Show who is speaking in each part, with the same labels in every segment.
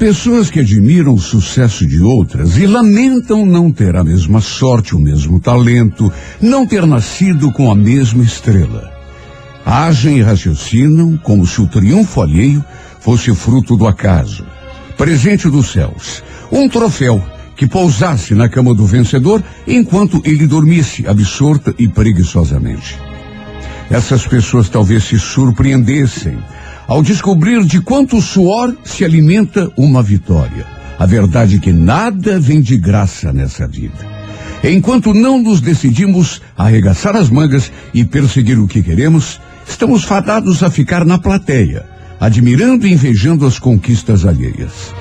Speaker 1: Pessoas que admiram o sucesso de outras e lamentam não ter a mesma sorte, o mesmo talento, não ter nascido com a mesma estrela. Agem e raciocinam como se o triunfo alheio fosse fruto do acaso, presente dos céus, um troféu que pousasse na cama do vencedor enquanto ele dormisse absorta e preguiçosamente. Essas pessoas talvez se surpreendessem ao descobrir de quanto suor se alimenta uma vitória. A verdade é que nada vem de graça nessa vida. Enquanto não nos decidimos arregaçar as mangas e perseguir o que queremos, estamos fadados a ficar na plateia, admirando e invejando as conquistas alheias.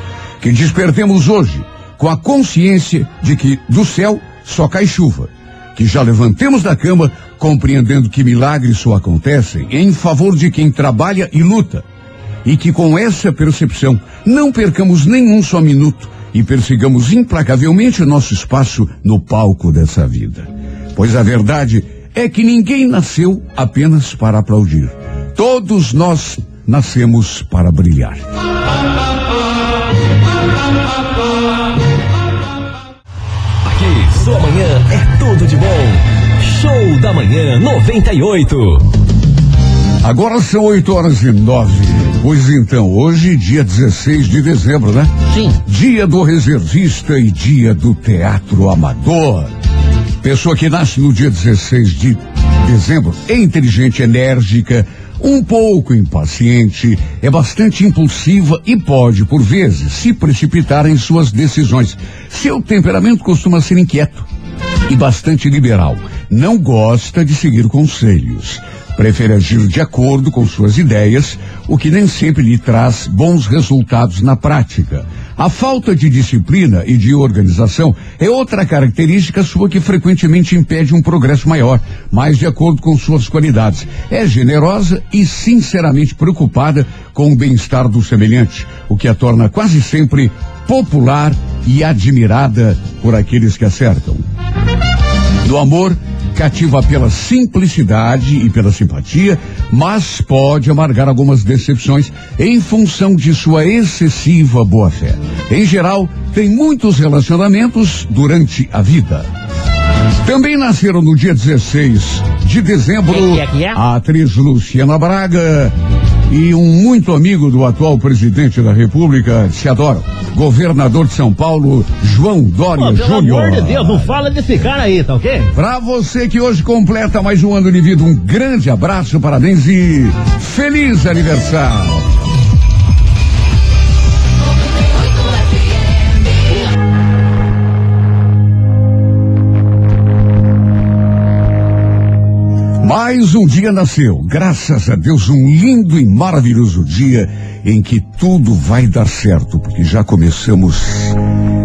Speaker 1: Que despertemos hoje com a consciência de que do céu só cai chuva, que já levantemos da cama compreendendo que milagres só acontecem em favor de quem trabalha e luta. E que com essa percepção não percamos nenhum só minuto e persigamos implacavelmente o nosso espaço no palco dessa vida. Pois a verdade é que ninguém nasceu apenas para aplaudir. Todos nós nascemos para brilhar.
Speaker 2: Sua manhã é tudo de bom. Show da Manhã 98.
Speaker 1: Agora são 8 horas e 9. Pois então, hoje, dia 16 de dezembro, né?
Speaker 3: Sim.
Speaker 1: Dia do reservista e dia do teatro amador. Pessoa que nasce no dia 16 de dezembro é inteligente, enérgica, um pouco impaciente, é bastante impulsiva e pode, por vezes, se precipitar em suas decisões. Seu temperamento costuma ser inquieto e bastante liberal. Não gosta de seguir conselhos. Prefere agir de acordo com suas ideias, o que nem sempre lhe traz bons resultados na prática. A falta de disciplina e de organização é outra característica sua que frequentemente impede um progresso maior, mais de acordo com suas qualidades. É generosa e sinceramente preocupada com o bem-estar do semelhante, o que a torna quase sempre popular e admirada por aqueles que acertam. No amor, cativa pela simplicidade e pela simpatia, mas pode amargar algumas decepções em função de sua excessiva boa-fé. Em geral, tem muitos relacionamentos durante a vida. Também nasceram no dia 16 de dezembro
Speaker 3: é é?
Speaker 1: a atriz Luciana Braga e um muito amigo do atual presidente da República, se adoram, governador de São Paulo, João Dória
Speaker 3: Pô, pelo
Speaker 1: Júnior.
Speaker 3: amor de Deus, não fala desse cara aí, tá ok?
Speaker 1: Pra você que hoje completa mais um ano de vida, um grande abraço, parabéns e feliz aniversário. Mais um dia nasceu, graças a Deus, um lindo e maravilhoso dia em que tudo vai dar certo, porque já começamos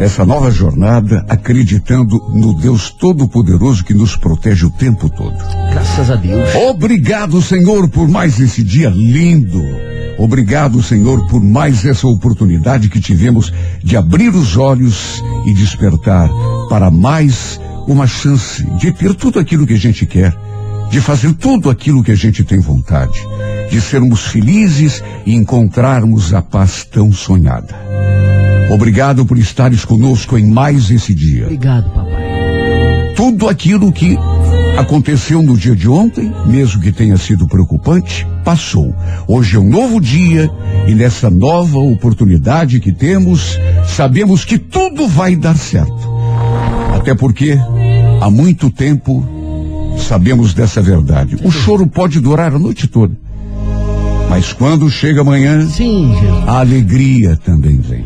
Speaker 1: essa nova jornada acreditando no Deus Todo-Poderoso que nos protege o tempo todo.
Speaker 3: Graças a Deus.
Speaker 1: Obrigado, Senhor, por mais esse dia lindo. Obrigado, Senhor, por mais essa oportunidade que tivemos de abrir os olhos e despertar para mais uma chance de ter tudo aquilo que a gente quer, de fazer tudo aquilo que a gente tem vontade, de sermos felizes e encontrarmos a paz tão sonhada. Obrigado por estares conosco em mais esse dia
Speaker 3: Obrigado, papai.
Speaker 1: tudo aquilo que aconteceu no dia de ontem, mesmo que tenha sido preocupante, passou. Hoje é um novo dia e nessa nova oportunidade que temos, sabemos que tudo vai dar certo. Até porque há muito tempo sabemos dessa verdade. O choro pode durar a noite toda. Mas quando chega amanhã,
Speaker 3: Sim, Jesus.
Speaker 1: a alegria também vem.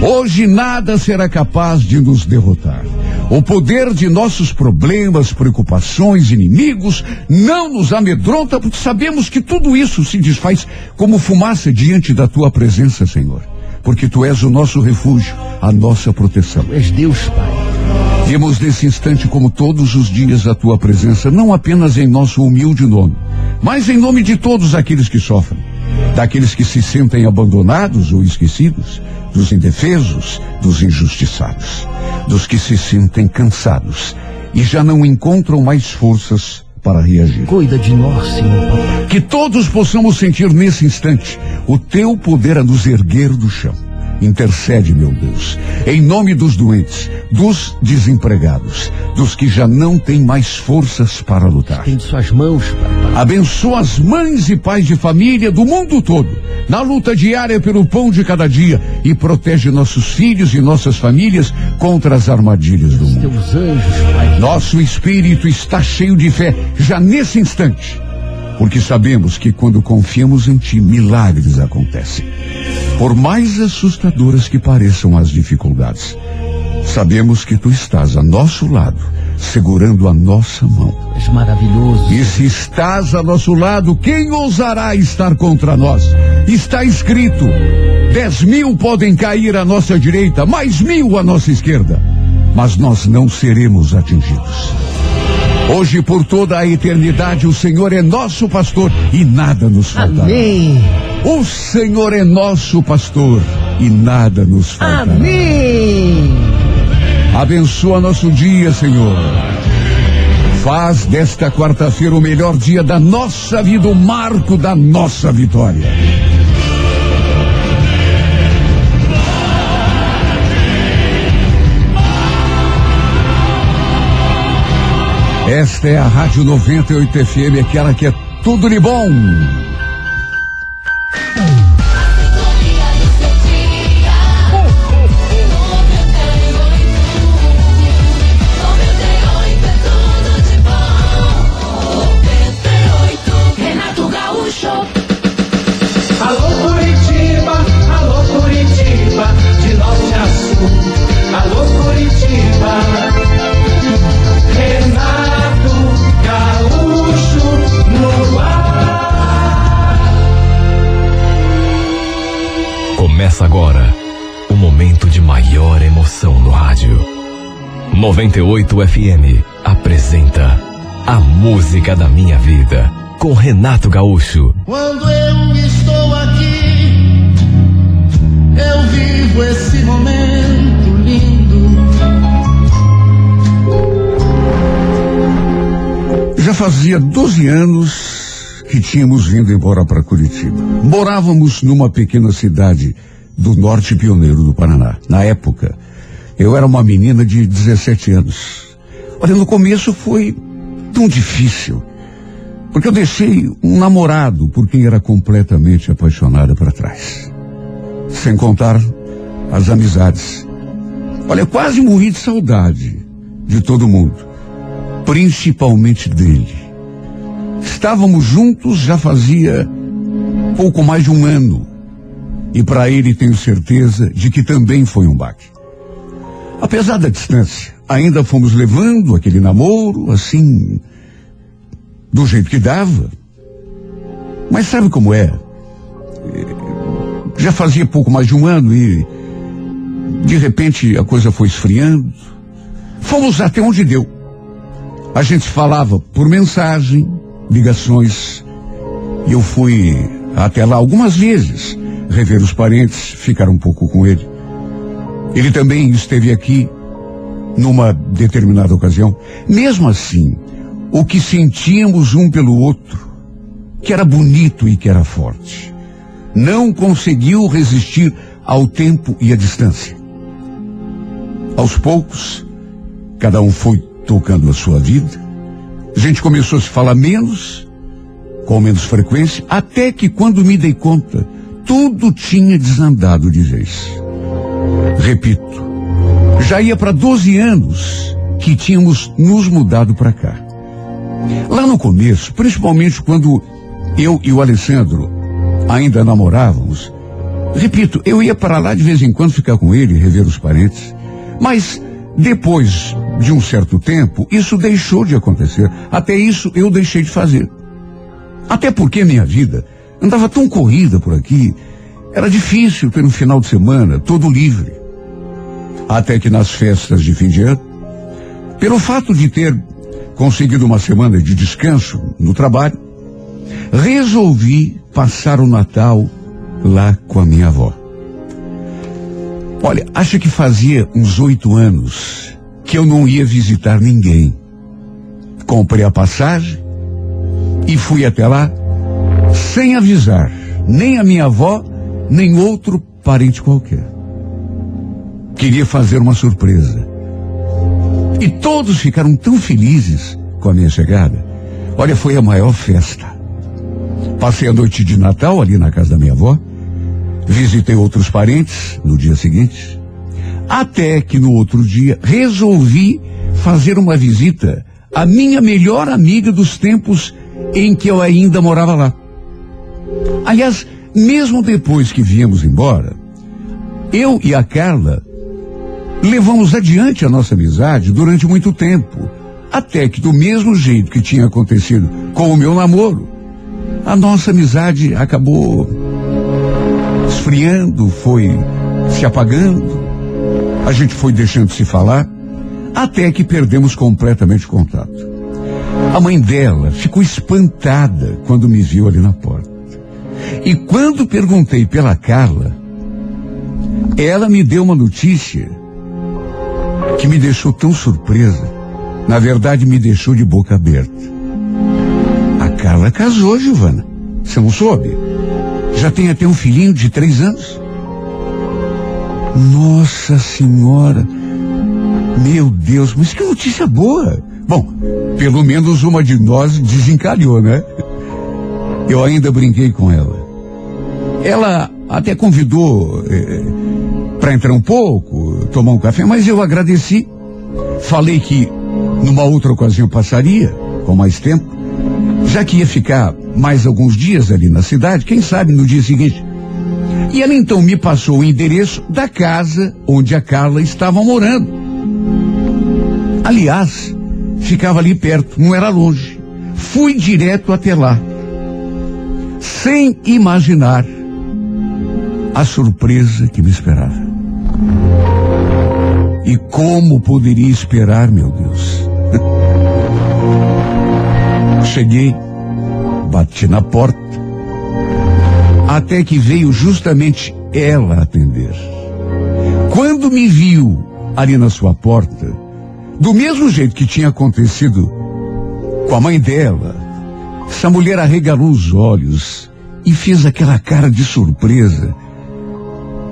Speaker 1: Hoje nada será capaz de nos derrotar. O poder de nossos problemas, preocupações, inimigos não nos amedronta porque sabemos que tudo isso se desfaz como fumaça diante da tua presença, Senhor. Porque tu és o nosso refúgio, a nossa proteção.
Speaker 3: Tu és Deus, pai.
Speaker 1: Vemos nesse instante, como todos os dias, a tua presença, não apenas em nosso humilde nome, mas em nome de todos aqueles que sofrem, daqueles que se sentem abandonados ou esquecidos, dos indefesos, dos injustiçados, dos que se sentem cansados e já não encontram mais forças para reagir.
Speaker 3: Cuida de nós, Senhor, papai.
Speaker 1: Que todos possamos sentir nesse instante o teu poder a nos erguer do chão. Intercede, meu Deus, em nome dos doentes, dos desempregados, dos que já não têm mais forças para lutar.
Speaker 3: Estende suas mãos, papai.
Speaker 1: Abençoa as mães e pais de família do mundo todo, na luta diária pelo pão de cada dia e protege nossos filhos e nossas famílias contra as armadilhas do mundo.
Speaker 3: Teus anjos, pai.
Speaker 1: Nosso espírito está cheio de fé já nesse instante, porque sabemos que quando confiamos em Ti, milagres acontecem. Por mais assustadoras que pareçam as dificuldades, sabemos que Tu estás a nosso lado, segurando a nossa mão.
Speaker 3: És maravilhoso.
Speaker 1: E se estás a nosso lado, quem ousará estar contra nós? Está escrito: dez mil podem cair à nossa direita, mais mil à nossa esquerda, mas nós não seremos atingidos. Hoje, por toda a eternidade, o Senhor é nosso pastor e nada nos faltará.
Speaker 3: Amém.
Speaker 1: O Senhor é nosso pastor e nada nos faltará.
Speaker 3: Amém.
Speaker 1: Abençoa nosso dia, Senhor. Faz desta quarta-feira o melhor dia da nossa vida, o marco da nossa vitória. Esta é a Rádio 98 FM, aquela que é tudo de bom.
Speaker 2: 98 FM apresenta A Música da Minha Vida com Renato Gaúcho.
Speaker 4: Quando eu estou aqui, eu vivo esse momento lindo.
Speaker 1: Já fazia 12 anos que tínhamos vindo embora para Curitiba. Morávamos numa pequena cidade do norte pioneiro do Paraná. Na época, eu era uma menina de 17 anos. Olha, no começo foi tão difícil. Porque eu deixei um namorado por quem era completamente apaixonada para trás. Sem contar as amizades. Olha, eu quase morri de saudade de todo mundo. Principalmente dele. Estávamos juntos já fazia pouco mais de um ano. E para ele tenho certeza de que também foi um baque. Apesar da distância, ainda fomos levando aquele namoro, assim, do jeito que dava. Mas sabe como é? Já fazia pouco mais de um ano e, de repente, a coisa foi esfriando. Fomos até onde deu. A gente falava por mensagem, ligações. E eu fui até lá algumas vezes rever os parentes, ficar um pouco com ele. Ele também esteve aqui numa determinada ocasião. Mesmo assim, o que sentíamos um pelo outro, que era bonito e que era forte, não conseguiu resistir ao tempo e à distância. Aos poucos, cada um foi tocando a sua vida. A gente começou a se falar menos, com menos frequência, até que quando me dei conta, tudo tinha desandado de vez. Repito, já ia para 12 anos que tínhamos nos mudado para cá. Lá no começo, principalmente quando eu e o Alessandro ainda namorávamos, repito, eu ia para lá de vez em quando ficar com ele, rever os parentes. Mas depois de um certo tempo, isso deixou de acontecer. Até isso eu deixei de fazer. Até porque minha vida andava tão corrida por aqui, era difícil ter um final de semana todo livre. Até que nas festas de fim de ano, pelo fato de ter conseguido uma semana de descanso no trabalho, resolvi passar o Natal lá com a minha avó. Olha, acho que fazia uns oito anos que eu não ia visitar ninguém. Comprei a passagem e fui até lá sem avisar nem a minha avó, nem outro parente qualquer. queria fazer uma surpresa. E todos ficaram tão felizes com a minha chegada. Olha, foi a maior festa. Passei a noite de Natal ali na casa da minha avó. Visitei outros parentes no dia seguinte. Até que no outro dia resolvi fazer uma visita à minha melhor amiga dos tempos em que eu ainda morava lá. Aliás, mesmo depois que viemos embora, eu e a Carla levamos adiante a nossa amizade durante muito tempo. Até que, do mesmo jeito que tinha acontecido com o meu namoro, a nossa amizade acabou esfriando, foi se apagando, a gente foi deixando de se falar, até que perdemos completamente o contato. A mãe dela ficou espantada quando me viu ali na porta. E quando perguntei pela Carla, ela me deu uma notícia que me deixou tão surpresa. Na verdade, me deixou de boca aberta. A Carla casou, Giovana. Você não soube? Já tem até um filhinho de três anos. Nossa Senhora! Meu Deus, mas que notícia boa! Bom, pelo menos uma de nós desencalhou, né? Eu ainda brinquei com ela. Ela até convidou eh, para entrar um pouco, tomar um café, mas eu agradeci. Falei que numa outra ocasião passaria, com mais tempo, já que ia ficar mais alguns dias ali na cidade, quem sabe no dia seguinte. E ela então me passou o endereço da casa onde a Carla estava morando. Aliás, ficava ali perto, não era longe. Fui direto até lá, sem imaginar a surpresa que me esperava. E como poderia esperar, meu Deus? Cheguei, bati na porta, até que veio justamente ela atender. Quando me viu ali na sua porta, do mesmo jeito que tinha acontecido com a mãe dela, essa mulher arregalou os olhos e fez aquela cara de surpresa.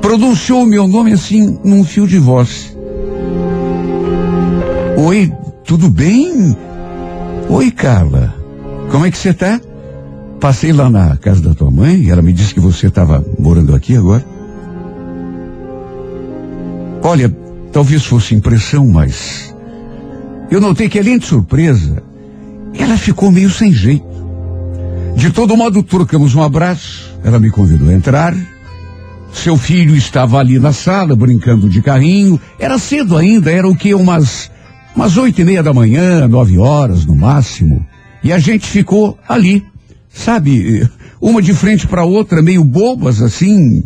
Speaker 1: Pronunciou o meu nome assim num fio de voz. Oi, tudo bem? Oi, Carla. Como é que você tá? Passei lá na casa da tua mãe e ela me disse que você estava morando aqui agora. Olha, talvez fosse impressão, mas eu notei que além de surpresa, ela ficou meio sem jeito. De todo modo, trocamos um abraço. Ela me convidou a entrar. Seu filho estava ali na sala, brincando de carrinho. Era cedo ainda, era o que? Umas, umas oito e meia da manhã, nove horas no máximo. E a gente ficou ali, sabe, uma de frente para outra, meio bobas assim.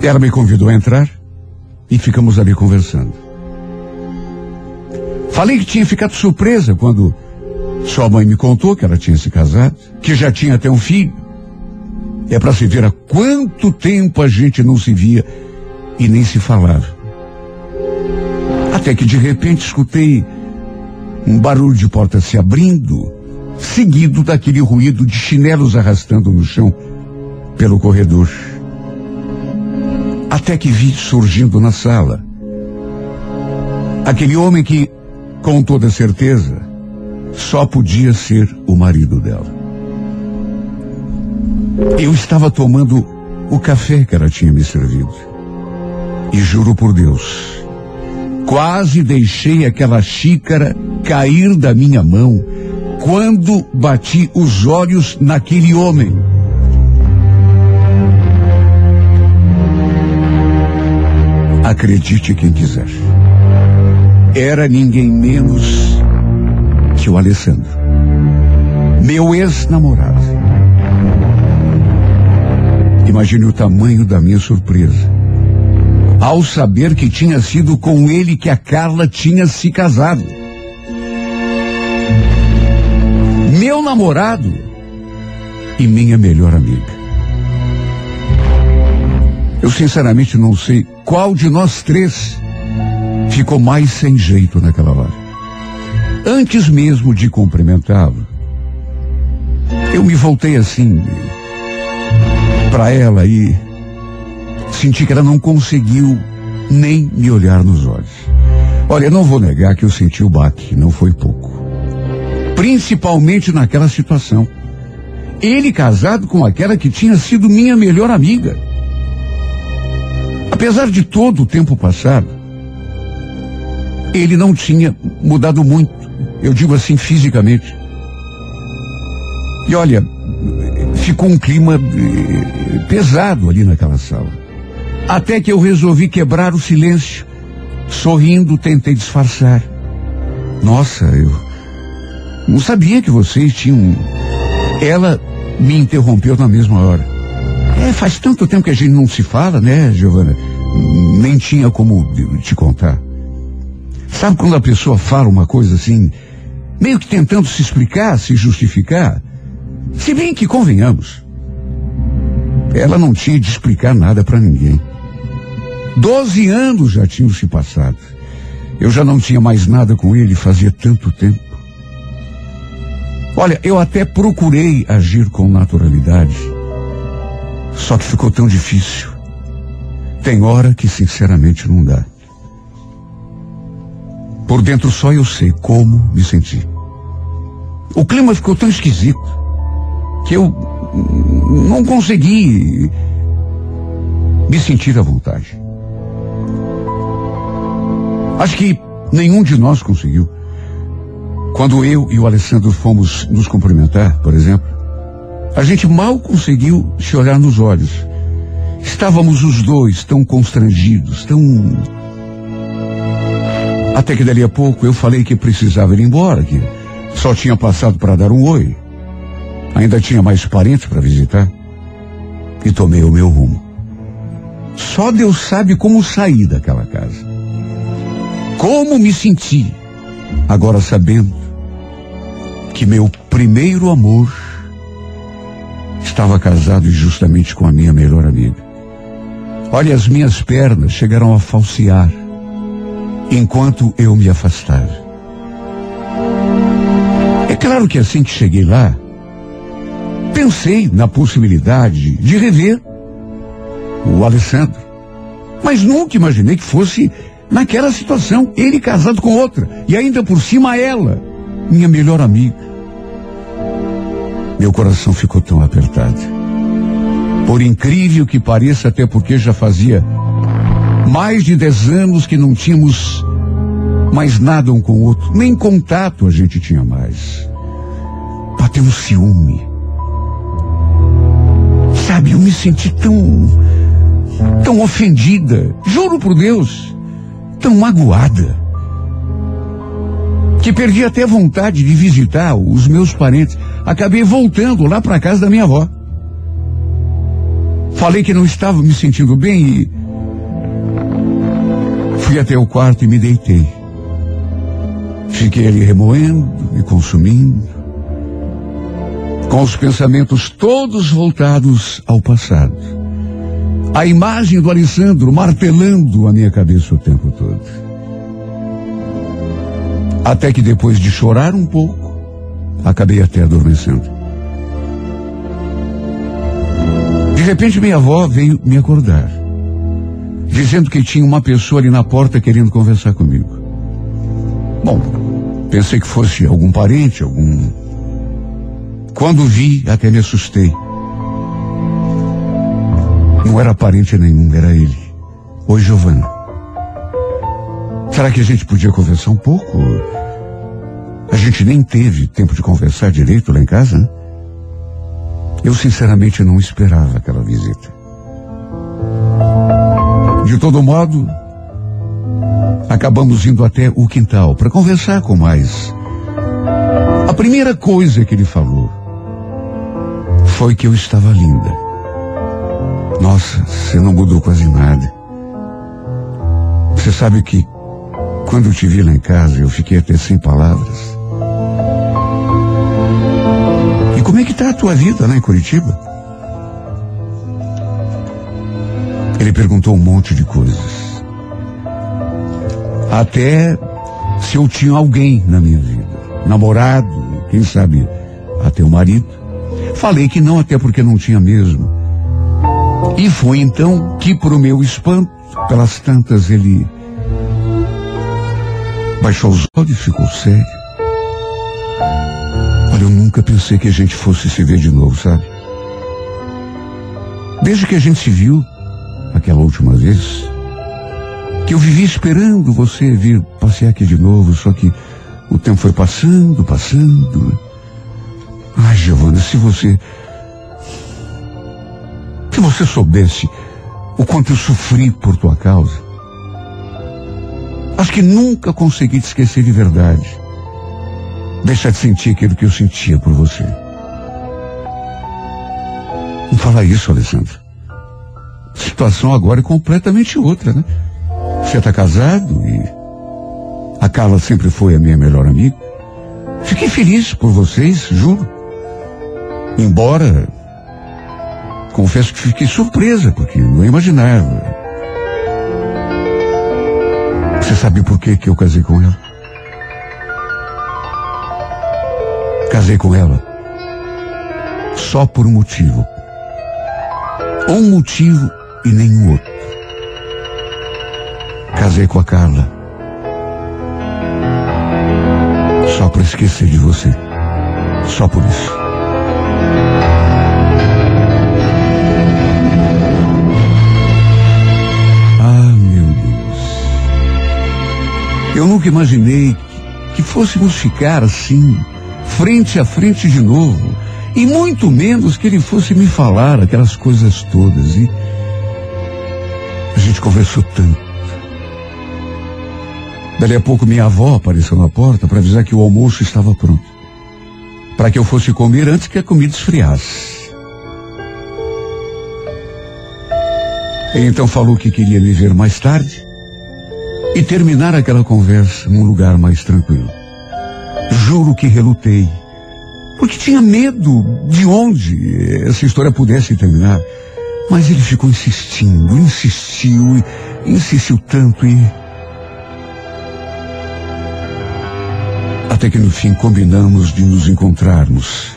Speaker 1: Ela me convidou a entrar e ficamos ali conversando. Falei que tinha ficado surpresa quando sua mãe me contou que ela tinha se casado, que já tinha até um filho. É para se ver há quanto tempo a gente não se via e nem se falava. Até que de repente escutei um barulho de porta se abrindo, seguido daquele ruído de chinelos arrastando no chão pelo corredor. Até que vi surgindo na sala aquele homem que, com toda certeza, só podia ser o marido dela. Eu estava tomando o café que ela tinha me servido. E juro por Deus, quase deixei aquela xícara cair da minha mão quando bati os olhos naquele homem. Acredite quem quiser. Era ninguém menos o Alessandro. Meu ex-namorado. Imagine o tamanho da minha surpresa. Ao saber que tinha sido com ele que a Carla tinha se casado. Meu namorado e minha melhor amiga. Eu sinceramente não sei qual de nós três ficou mais sem jeito naquela hora. Antes mesmo de cumprimentá-lo, eu me voltei assim, para ela e senti que ela não conseguiu nem me olhar nos olhos. Olha, não vou negar que eu senti o baque, não foi pouco. Principalmente naquela situação. Ele casado com aquela que tinha sido minha melhor amiga. Apesar de todo o tempo passado, ele não tinha mudado muito. Eu digo assim fisicamente. E olha, ficou um clima eh, pesado ali naquela sala. Até que eu resolvi quebrar o silêncio. Sorrindo, tentei disfarçar. Nossa, eu não sabia que vocês tinham. Ela me interrompeu na mesma hora. É, faz tanto tempo que a gente não se fala, né, Giovana? Nem tinha como te contar. Sabe quando a pessoa fala uma coisa assim, meio que tentando se explicar, se justificar? Se bem que convenhamos, ela não tinha de explicar nada para ninguém. Doze anos já tinham se passado. Eu já não tinha mais nada com ele fazia tanto tempo. Olha, eu até procurei agir com naturalidade. Só que ficou tão difícil. Tem hora que sinceramente não dá. Por dentro só eu sei como me senti. O clima ficou tão esquisito que eu não consegui me sentir à vontade. Acho que nenhum de nós conseguiu. Quando eu e o Alessandro fomos nos cumprimentar, por exemplo, a gente mal conseguiu se olhar nos olhos. Estávamos os dois tão constrangidos, tão. Até que dali a pouco eu falei que precisava ir embora, que só tinha passado para dar um oi. Ainda tinha mais parentes para visitar. E tomei o meu rumo. Só Deus sabe como sair daquela casa. Como me senti, agora sabendo que meu primeiro amor estava casado justamente com a minha melhor amiga. Olha, as minhas pernas chegaram a falsear enquanto eu me afastava. É claro que assim que cheguei lá, pensei na possibilidade de rever o Alessandro. Mas nunca imaginei que fosse naquela situação, ele casado com outra, e ainda por cima ela, minha melhor amiga. Meu coração ficou tão apertado. Por incrível que pareça, até porque já fazia mais de dez anos que não tínhamos mais nada um com o outro, nem contato a gente tinha mais. Bateu um ciúme. Sabe, eu me senti tão, tão ofendida, juro por Deus, tão magoada que perdi até a vontade de visitar os meus parentes. Acabei voltando lá para casa da minha avó. Falei que não estava me sentindo bem e fui até o quarto e me deitei. Fiquei ali remoendo e consumindo, com os pensamentos todos voltados ao passado. A imagem do Alessandro martelando a minha cabeça o tempo todo. Até que depois de chorar um pouco, acabei até adormecendo. De repente minha avó veio me acordar, dizendo que tinha uma pessoa ali na porta querendo conversar comigo. Bom, pensei que fosse algum parente, algum. Quando vi, até me assustei. Não era parente nenhum, era ele. Oi, Giovana. Será que a gente podia conversar um pouco? A gente nem teve tempo de conversar direito lá em casa, né? Eu sinceramente não esperava aquela visita. De todo modo, acabamos indo até o quintal para conversar com mais. A primeira coisa que ele falou foi que eu estava linda. Nossa, você não mudou quase nada. Você sabe que quando eu te vi lá em casa, eu fiquei até sem palavras. E como é que tá a tua vida lá em Curitiba? Ele perguntou um monte de coisas. Até se eu tinha alguém na minha vida. Namorado, quem sabe até o marido. Falei que não, até porque não tinha mesmo. E foi então que, para o meu espanto, pelas tantas, ele baixou os olhos e ficou sério. Olha, eu nunca pensei que a gente fosse se ver de novo, sabe? Desde que a gente se viu, aquela última vez, que eu vivi esperando você vir passear aqui de novo, só que o tempo foi passando, passando. Ai, Giovana, se você. Se você soubesse o quanto eu sofri por tua causa. Acho que nunca consegui te esquecer de verdade. Deixar de sentir aquilo que eu sentia por você. Não fala isso, Alessandra. Situação agora é completamente outra, né? Você está casado e a Carla sempre foi a minha melhor amiga. Fiquei feliz por vocês, juro. Embora confesso que fiquei surpresa, porque não imaginava. Você sabe por que, que eu casei com ela? Casei com ela só por um motivo. Um motivo e nenhum outro. Casei com a Carla. Só para esquecer de você. Só por isso. Ah, meu Deus. Eu nunca imaginei que fôssemos ficar assim, frente a frente de novo. E muito menos que ele fosse me falar aquelas coisas todas. E a gente conversou tanto. Dali a pouco minha avó apareceu na porta para avisar que o almoço estava pronto. Para que eu fosse comer antes que a comida esfriasse. E então falou que queria me ver mais tarde e terminar aquela conversa num lugar mais tranquilo. Juro que relutei, porque tinha medo de onde essa história pudesse terminar. Mas ele ficou insistindo, insistiu, insistiu tanto e Até que no fim combinamos de nos encontrarmos.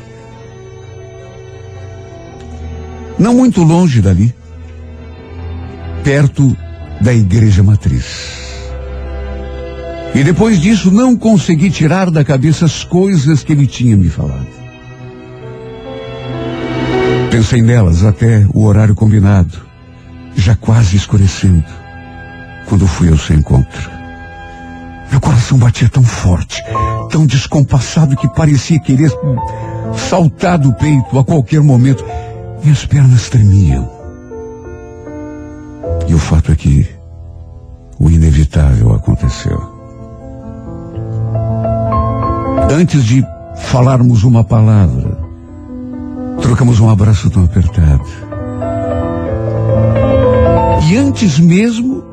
Speaker 1: Não muito longe dali, perto da igreja matriz. E depois disso não consegui tirar da cabeça as coisas que ele tinha me falado. Pensei nelas até o horário combinado, já quase escurecendo, quando fui ao seu encontro. Meu coração batia tão forte, tão descompassado que parecia querer saltar do peito a qualquer momento. Minhas pernas tremiam. E o fato é que o inevitável aconteceu. Antes de falarmos uma palavra, trocamos um abraço tão apertado. E antes mesmo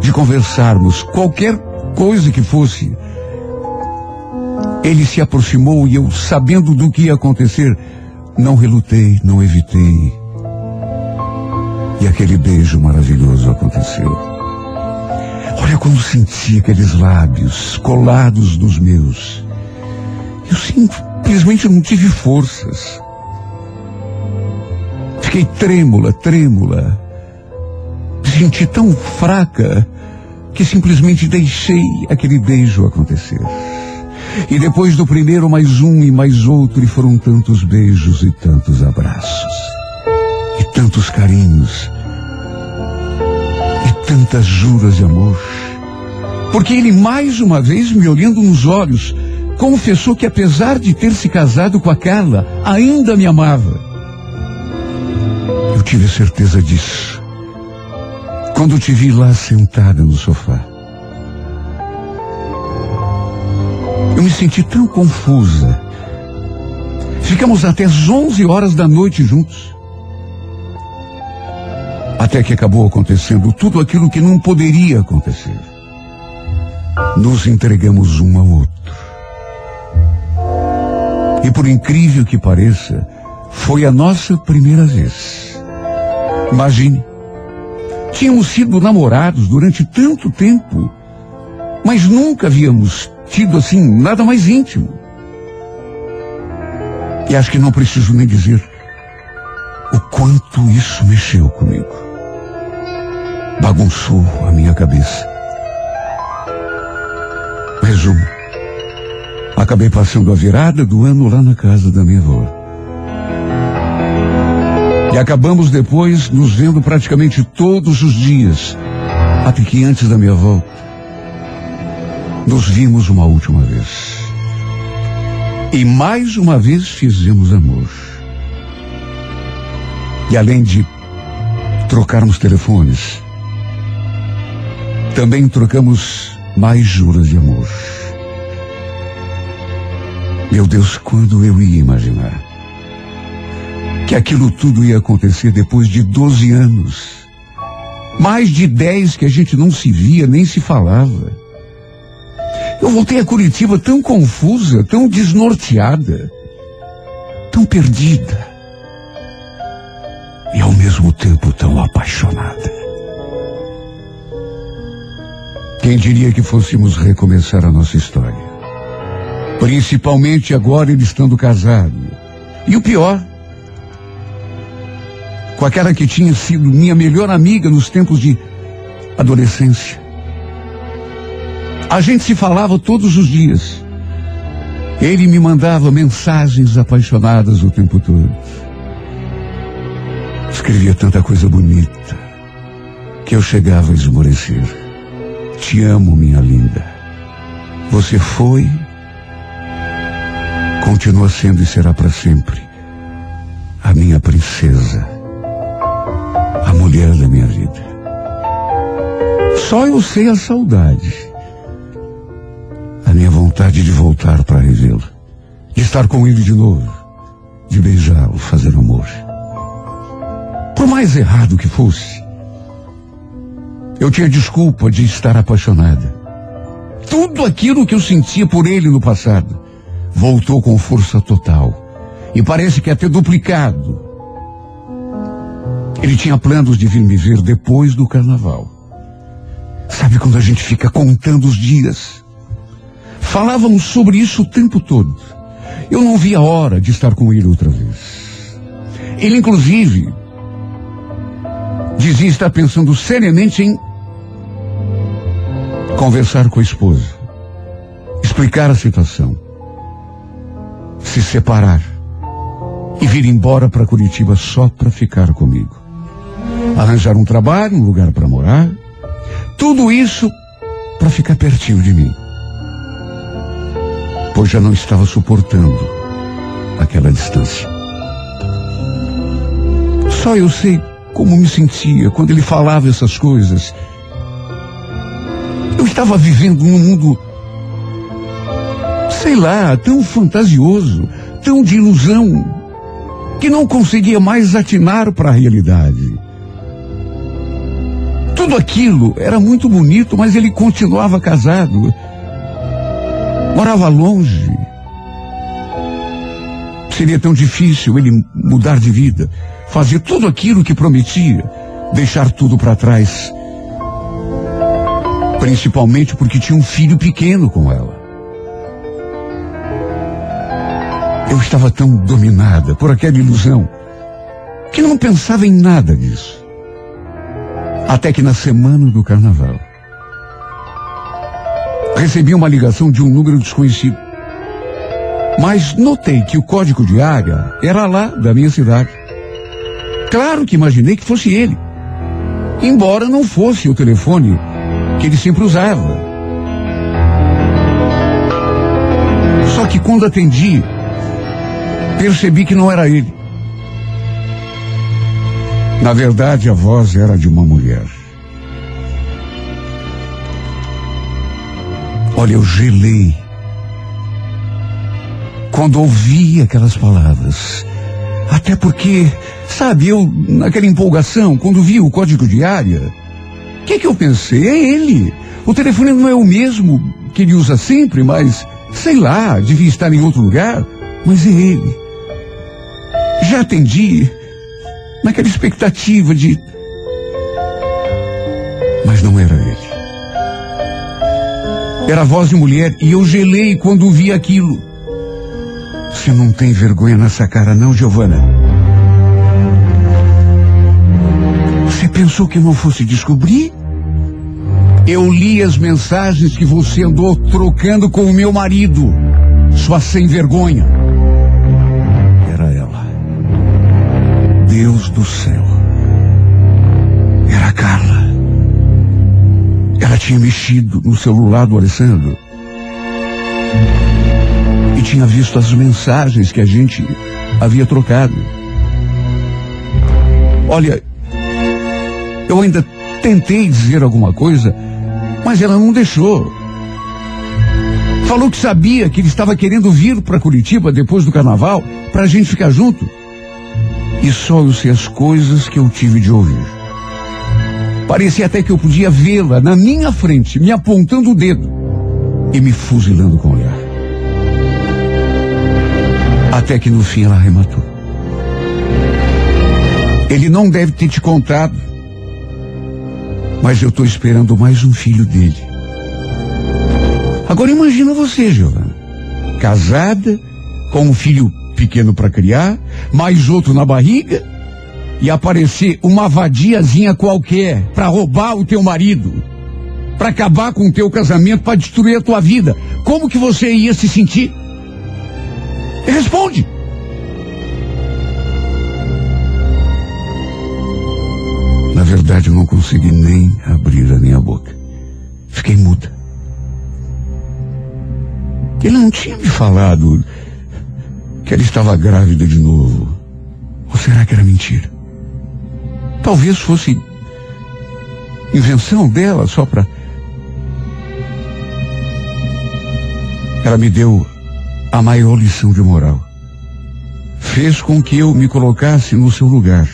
Speaker 1: de conversarmos qualquer coisa que fosse, ele se aproximou e eu, sabendo do que ia acontecer, não relutei, não evitei. E aquele beijo maravilhoso aconteceu. Olha quando senti aqueles lábios colados nos meus. Eu simplesmente não tive forças. Fiquei trêmula, trêmula. Me senti tão fraca que simplesmente deixei aquele beijo acontecer. E depois do primeiro, mais um e mais outro, e foram tantos beijos e tantos abraços, e tantos carinhos, e tantas juras de amor. Porque ele, mais uma vez, me olhando nos olhos, confessou que, apesar de ter se casado com a Carla, ainda me amava. Tive certeza disso quando te vi lá sentada no sofá. Eu me senti tão confusa. Ficamos até as 11 horas da noite juntos. Até que acabou acontecendo tudo aquilo que não poderia acontecer. Nos entregamos um ao outro. E por incrível que pareça, foi a nossa primeira vez. Imagine, tínhamos sido namorados durante tanto tempo, mas nunca havíamos tido assim nada mais íntimo. E acho que não preciso nem dizer o quanto isso mexeu comigo. Bagunçou a minha cabeça. Resumo. Acabei passando a virada do ano lá na casa da minha avó. E acabamos depois nos vendo praticamente todos os dias, até que antes da minha volta, nos vimos uma última vez. E mais uma vez fizemos amor. E além de trocarmos telefones, também trocamos mais juras de amor. Meu Deus, quando eu ia imaginar que aquilo tudo ia acontecer depois de 12 anos. Mais de 10 que a gente não se via nem se falava. Eu voltei a Curitiba tão confusa, tão desnorteada, tão perdida. E ao mesmo tempo tão apaixonada. Quem diria que fôssemos recomeçar a nossa história? Principalmente agora ele estando casado. E o pior, com aquela que tinha sido minha melhor amiga nos tempos de adolescência. A gente se falava todos os dias. Ele me mandava mensagens apaixonadas o tempo todo. Escrevia tanta coisa bonita que eu chegava a esmorecer. Te amo, minha linda. Você foi, continua sendo e será para sempre a minha princesa mulher da minha vida. Só eu sei a saudade. A minha vontade de voltar para revê-lo. De estar com ele de novo. De beijá-lo, fazer amor. Por mais errado que fosse, eu tinha desculpa de estar apaixonada. Tudo aquilo que eu sentia por ele no passado voltou com força total. E parece que até duplicado ele tinha planos de vir me ver depois do carnaval. Sabe quando a gente fica contando os dias? Falávamos sobre isso o tempo todo. Eu não via a hora de estar com ele outra vez. Ele, inclusive, dizia estar pensando seriamente em conversar com a esposa, explicar a situação, se separar e vir embora para Curitiba só para ficar comigo arranjar um trabalho, um lugar para morar. Tudo isso para ficar pertinho de mim. Pois já não estava suportando aquela distância. Só eu sei como me sentia quando ele falava essas coisas. Eu estava vivendo num mundo, sei lá, tão fantasioso, tão de ilusão, que não conseguia mais atinar para a realidade. Tudo aquilo era muito bonito, mas ele continuava casado. Morava longe. Seria tão difícil ele mudar de vida, fazer tudo aquilo que prometia, deixar tudo para trás. Principalmente porque tinha um filho pequeno com ela. Eu estava tão dominada por aquela ilusão que não pensava em nada disso. Até que na semana do carnaval, recebi uma ligação de um número desconhecido. Mas notei que o código de área era lá da minha cidade. Claro que imaginei que fosse ele. Embora não fosse o telefone que ele sempre usava. Só que quando atendi, percebi que não era ele. Na verdade, a voz era de uma mulher. Olha, eu gelei quando ouvi aquelas palavras. Até porque, sabe, eu, naquela empolgação, quando vi o código de área, o que, que eu pensei? É ele. O telefone não é o mesmo que ele usa sempre, mas, sei lá, devia estar em outro lugar, mas é ele. Já atendi, naquela expectativa de. Mas não era ele. Era a voz de mulher e eu gelei quando vi aquilo. Você não tem vergonha nessa cara, não, Giovana? Pensou que eu não fosse descobrir? Eu li as mensagens que você andou trocando com o meu marido. Sua sem vergonha. Deus do céu. Era a Carla. Ela tinha mexido no celular do Alessandro. E tinha visto as mensagens que a gente havia trocado. Olha, eu ainda tentei dizer alguma coisa, mas ela não deixou. Falou que sabia que ele estava querendo vir para Curitiba depois do carnaval para a gente ficar junto. E só eu sei as coisas que eu tive de ouvir. Parecia até que eu podia vê-la na minha frente, me apontando o dedo e me fuzilando com o olhar. Até que no fim ela arrematou. Ele não deve ter te contado, mas eu estou esperando mais um filho dele. Agora imagina você, Giovana, casada, com um filho pequeno para criar, mais outro na barriga, e aparecer uma vadiazinha qualquer para roubar o teu marido, para acabar com o teu casamento, para destruir a tua vida. Como que você ia se sentir? Responde. Na verdade, eu não consegui nem abrir a minha boca. Fiquei muda. Ele não tinha me falado que ela estava grávida de novo. Ou será que era mentira? Talvez fosse invenção dela só para. Ela me deu a maior lição de moral. Fez com que eu me colocasse no seu lugar.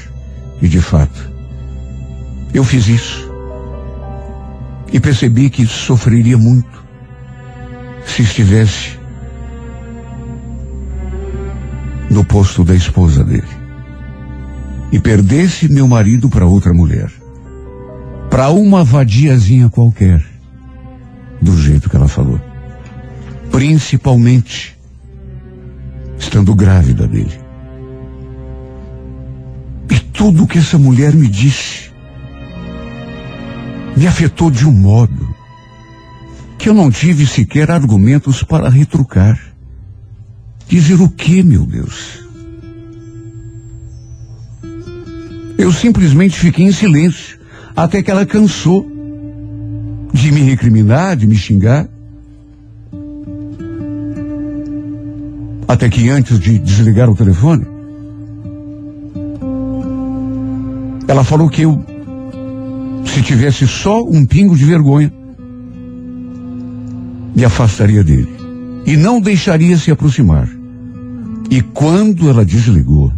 Speaker 1: E de fato, eu fiz isso. E percebi que sofreria muito se estivesse no posto da esposa dele e perdesse meu marido para outra mulher, para uma vadiazinha qualquer, do jeito que ela falou, principalmente estando grávida dele. E tudo que essa mulher me disse me afetou de um modo que eu não tive sequer argumentos para retrucar. Dizer o que, meu Deus? Eu simplesmente fiquei em silêncio até que ela cansou de me recriminar, de me xingar. Até que antes de desligar o telefone, ela falou que eu, se tivesse só um pingo de vergonha, me afastaria dele e não deixaria se aproximar. E quando ela desligou,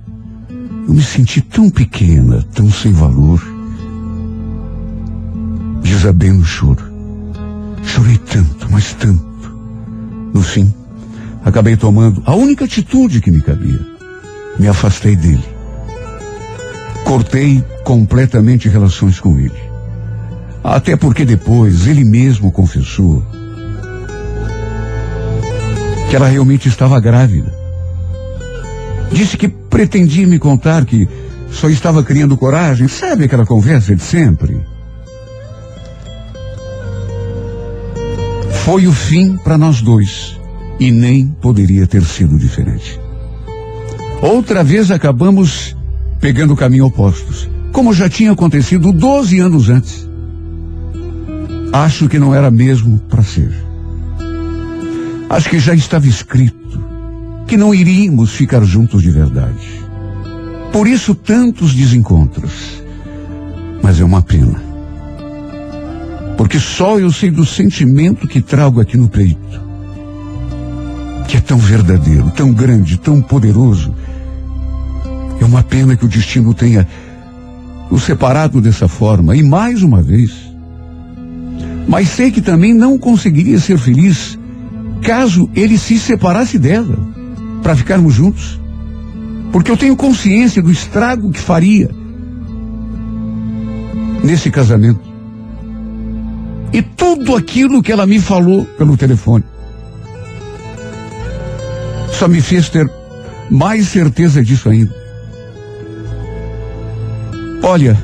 Speaker 1: eu me senti tão pequena, tão sem valor. Desabei no choro. Chorei tanto, mas tanto. No fim, acabei tomando a única atitude que me cabia. Me afastei dele. Cortei completamente relações com ele. Até porque depois ele mesmo confessou que ela realmente estava grávida. Disse que pretendia me contar que só estava criando coragem. Sabe aquela conversa de sempre? Foi o fim para nós dois e nem poderia ter sido diferente. Outra vez acabamos pegando caminho opostos, como já tinha acontecido 12 anos antes. Acho que não era mesmo para ser. Acho que já estava escrito que não iríamos ficar juntos de verdade. Por isso tantos desencontros. Mas é uma pena. Porque só eu sei do sentimento que trago aqui no peito. Que é tão verdadeiro, tão grande, tão poderoso. É uma pena que o destino tenha o separado dessa forma. E mais uma vez. Mas sei que também não conseguiria ser feliz caso ele se separasse dela para ficarmos juntos. Porque eu tenho consciência do estrago que faria nesse casamento. E tudo aquilo que ela me falou pelo telefone só me fez ter mais certeza disso ainda. Olha,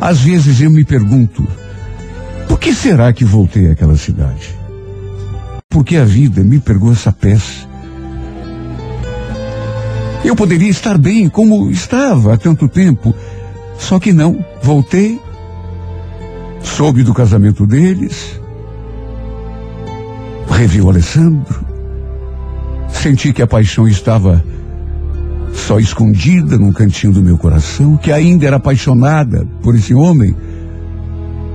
Speaker 1: Às vezes eu me pergunto, por que será que voltei àquela cidade? Por que a vida me pegou essa peça? Eu poderia estar bem como estava há tanto tempo, só que não. Voltei, soube do casamento deles, revi o Alessandro, senti que a paixão estava só escondida num cantinho do meu coração, que ainda era apaixonada por esse homem.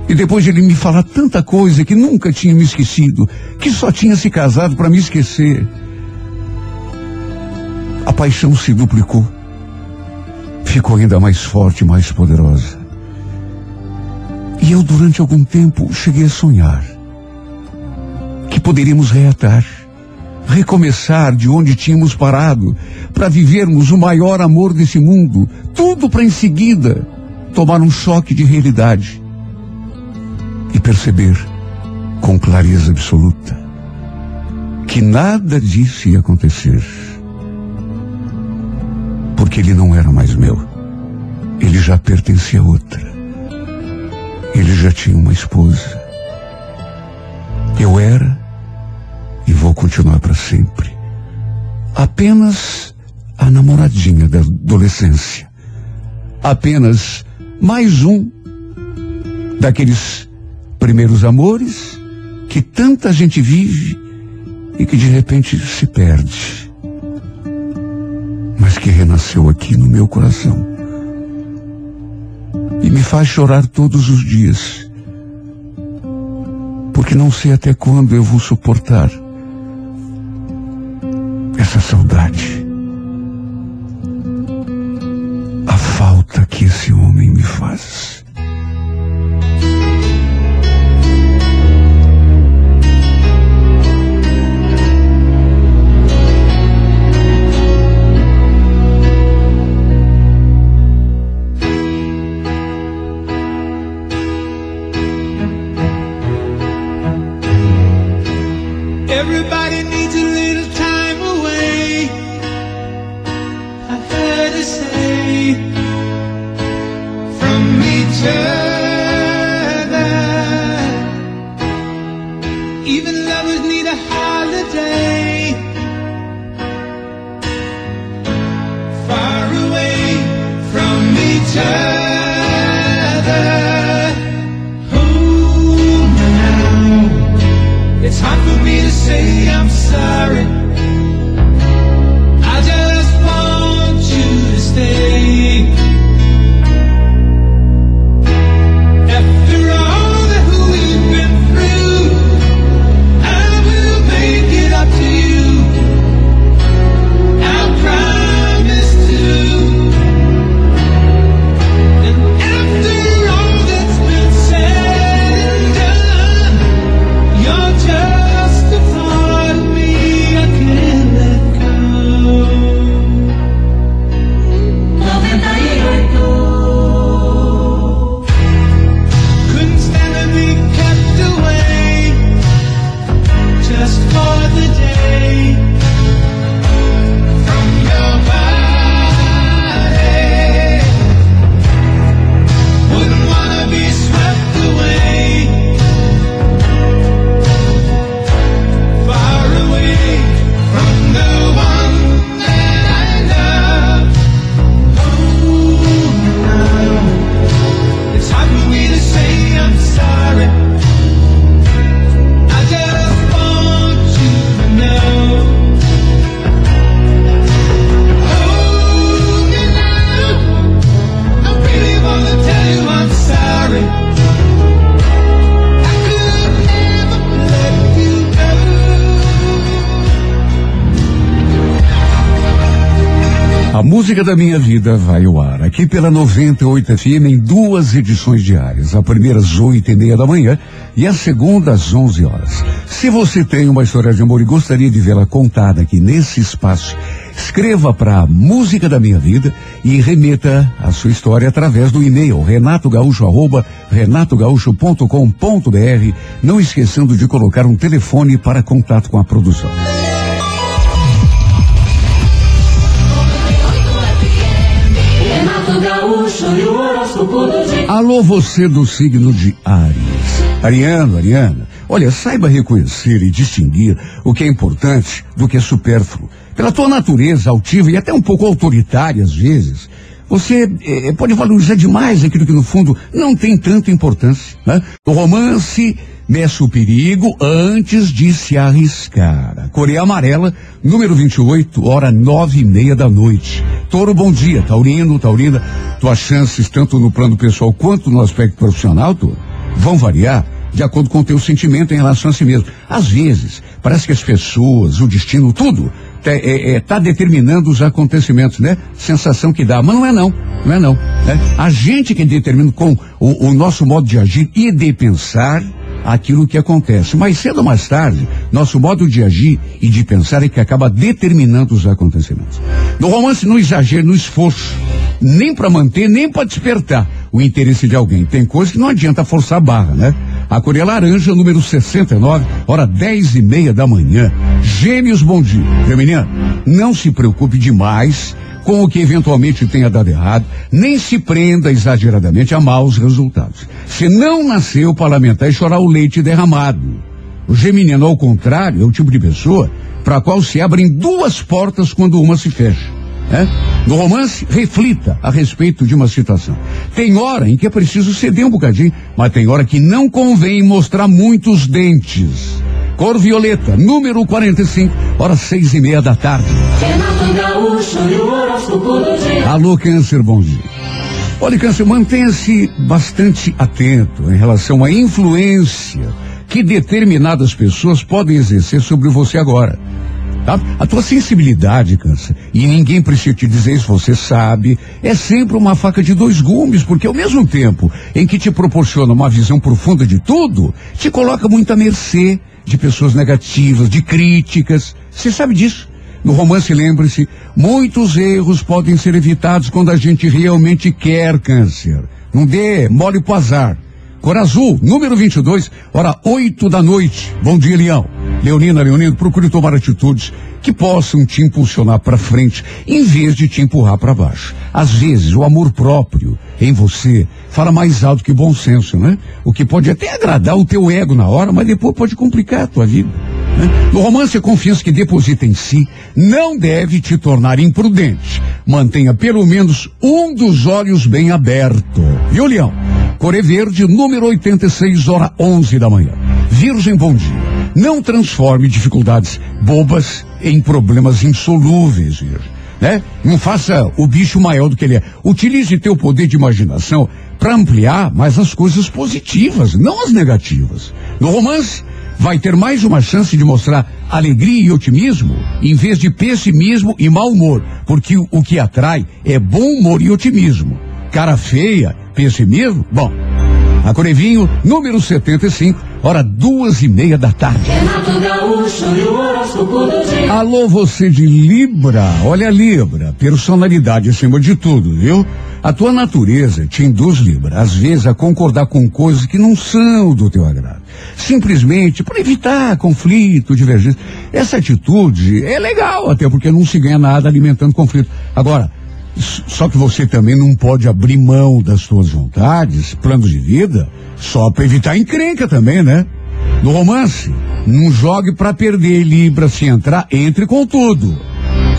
Speaker 1: E depois de ele me falar tanta coisa que nunca tinha me esquecido, que só tinha se casado para me esquecer. A paixão se duplicou. Ficou ainda mais forte, mais poderosa. E eu, durante algum tempo, cheguei a sonhar que poderíamos reatar, recomeçar de onde tínhamos parado, para vivermos o maior amor desse mundo, tudo para em seguida tomar um choque de realidade e perceber com clareza absoluta que nada disso ia acontecer. Porque ele não era mais meu. Ele já pertencia a outra. Ele já tinha uma esposa. Eu era e vou continuar para sempre. Apenas a namoradinha da adolescência. Apenas mais um daqueles primeiros amores que tanta gente vive e que de repente se perde. Mas que renasceu aqui no meu coração. E me faz chorar todos os dias. Porque não sei até quando eu vou suportar essa saudade. A falta que esse homem me faz. Yeah. Música da minha vida vai ao ar aqui pela 98 FM em duas edições diárias. A primeira às oito e meia da manhã e a segunda às 11 horas. Se você tem uma história de amor e gostaria de vê-la contada aqui nesse espaço, escreva para Música da Minha Vida e remeta a sua história através do e-mail renatogaúcho.com.br, não esquecendo de colocar um telefone para contato com a produção. Alô, você do signo de Ares. Ariano, Ariana, olha, saiba reconhecer e distinguir o que é importante do que é supérfluo. Pela tua natureza altiva e até um pouco autoritária às vezes, você eh, pode valorizar demais aquilo que no fundo não tem tanta importância. Né? O romance meça o perigo antes de se arriscar. Coreia Amarela, número 28, hora nove e meia da noite. Toro, bom dia. Taurino, Taurina, tuas chances, tanto no plano pessoal quanto no aspecto profissional, Toro, vão variar de acordo com o teu sentimento em relação a si mesmo. Às vezes, parece que as pessoas, o destino, tudo, está é, é, tá determinando os acontecimentos, né? Sensação que dá, mas não é não, não é não. Né? A gente que determina com o, o nosso modo de agir e de pensar aquilo que acontece. Mais cedo ou mais tarde, nosso modo de agir e de pensar é que acaba determinando os acontecimentos. No romance, não exagere no esforço, nem para manter, nem para despertar o interesse de alguém. Tem coisa que não adianta forçar a barra, né? A Coreia Laranja, número 69, hora dez e meia da manhã. Gêmeos, bom dia. Geminiano, não se preocupe demais com o que eventualmente tenha dado errado, nem se prenda exageradamente a maus resultados. Se não nasceu para lamentar e chorar o leite derramado. O geminiano, ao contrário, é o tipo de pessoa para a qual se abrem duas portas quando uma se fecha. né? No romance, reflita a respeito de uma situação. Tem hora em que é preciso ceder um bocadinho, mas tem hora que não convém mostrar muitos dentes. Cor violeta, número 45, horas seis e meia da tarde.
Speaker 4: Gaúcho.
Speaker 1: Alô, Câncer, bom dia. Olha, Câncer, mantenha-se bastante atento em relação à influência que determinadas pessoas podem exercer sobre você agora. Tá? A tua sensibilidade, Câncer, e ninguém precisa te dizer isso, você sabe, é sempre uma faca de dois gumes, porque ao mesmo tempo em que te proporciona uma visão profunda de tudo, te coloca muito à mercê de pessoas negativas, de críticas. Você sabe disso? No romance, lembre-se, muitos erros podem ser evitados quando a gente realmente quer câncer. Não dê mole pro azar. Cor azul, número 22, hora 8 da noite. Bom dia, Leão. Leonina, Leonino, procure tomar atitudes que possam te impulsionar para frente, em vez de te empurrar para baixo. Às vezes, o amor próprio em você fala mais alto que bom senso, né? O que pode até agradar o teu ego na hora, mas depois pode complicar a tua vida. né? No romance, a confiança que deposita em si não deve te tornar imprudente. Mantenha pelo menos um dos olhos bem aberto. Viu, Leão? Core Verde, número 86, hora 11 da manhã. Virgem, bom dia. Não transforme dificuldades bobas em problemas insolúveis, Virgem. Né? Não faça o bicho maior do que ele é. Utilize teu poder de imaginação para ampliar mais as coisas positivas, não as negativas. No romance, vai ter mais uma chance de mostrar alegria e otimismo, em vez de pessimismo e mau humor, porque o que atrai é bom humor e otimismo. Cara feia, pessimismo, bom. A Corevinho, número 75, hora duas e meia da tarde. Alô, você de Libra. Olha, Libra, personalidade acima de tudo, viu? A tua natureza te induz, Libra, às vezes a concordar com coisas que não são do teu agrado. Simplesmente para evitar conflito, divergência. Essa atitude é legal, até porque não se ganha nada alimentando conflito. Agora, só que você também não pode abrir mão das suas vontades, planos de vida, só para evitar encrenca também, né? No romance, não jogue pra perder, Libra. Se entrar, entre com tudo.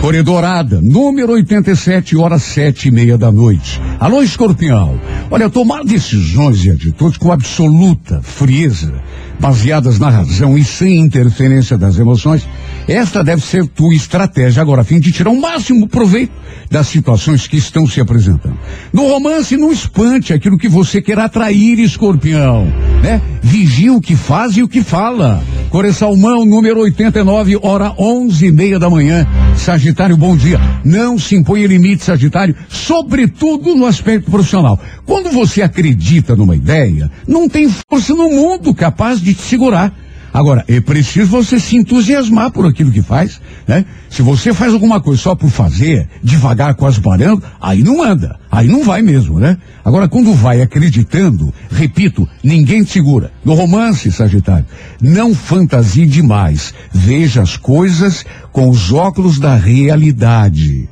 Speaker 1: Corredorada, número 87, horas sete e meia da noite. Alô, escorpião. Olha, tomar decisões e atitudes com absoluta frieza, baseadas na razão e sem interferência das emoções, esta deve ser tua estratégia agora, a fim de tirar o máximo proveito das situações que estão se apresentando. No romance, não espante aquilo que você quer atrair, escorpião, né? Vigia o que faz e o que fala. Core Salmão, número 89, hora onze e meia da manhã. Sagitário, bom dia. Não se impõe limite, Sagitário, sobretudo no aspecto profissional. Quando você acredita numa ideia, não tem força no mundo capaz de te segurar. Agora, é preciso você se entusiasmar por aquilo que faz, né? Se você faz alguma coisa só por fazer, devagar, quase parando, aí não anda, aí não vai mesmo, né? Agora, quando vai acreditando, repito, ninguém te segura. No romance, Sagitário, não fantasie demais. Veja as coisas com os óculos da realidade.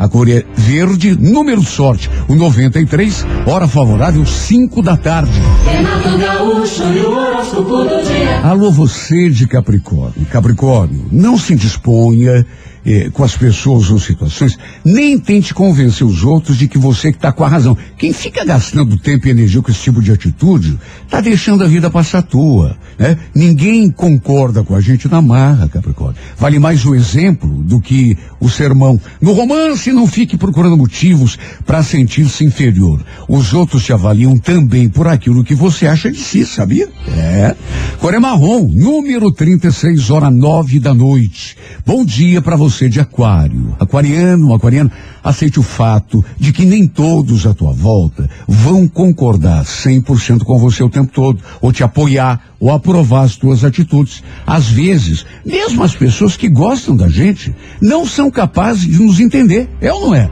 Speaker 1: A cor é verde, número sorte, o 93, hora favorável, 5 da tarde.
Speaker 5: Renato Gaúcho e o horóscopo do dia.
Speaker 1: Alô, você de Capricórnio. Capricórnio, não se disponha eh, com as pessoas ou situações, nem tente convencer os outros de que você que está com a razão. Quem fica gastando tempo e energia com esse tipo de atitude, está deixando a vida passar à toa. Né? Ninguém concorda com a gente na marra, Capricórnio. Vale mais o exemplo do que o sermão. No romance, não fique procurando motivos para sentir-se inferior. Os outros te avaliam também por aquilo que você acha de si, sabia? É. Cor é marrom, número 36, hora nove da noite. Bom dia para você de aquário. Aquariano, aquariano, aceite o fato de que nem todos à tua volta vão concordar 100% com você o tempo todo, ou te apoiar, ou aprovar as tuas atitudes. Às vezes, mesmo as pessoas que gostam da gente não são capazes de nos entender. É ou não é?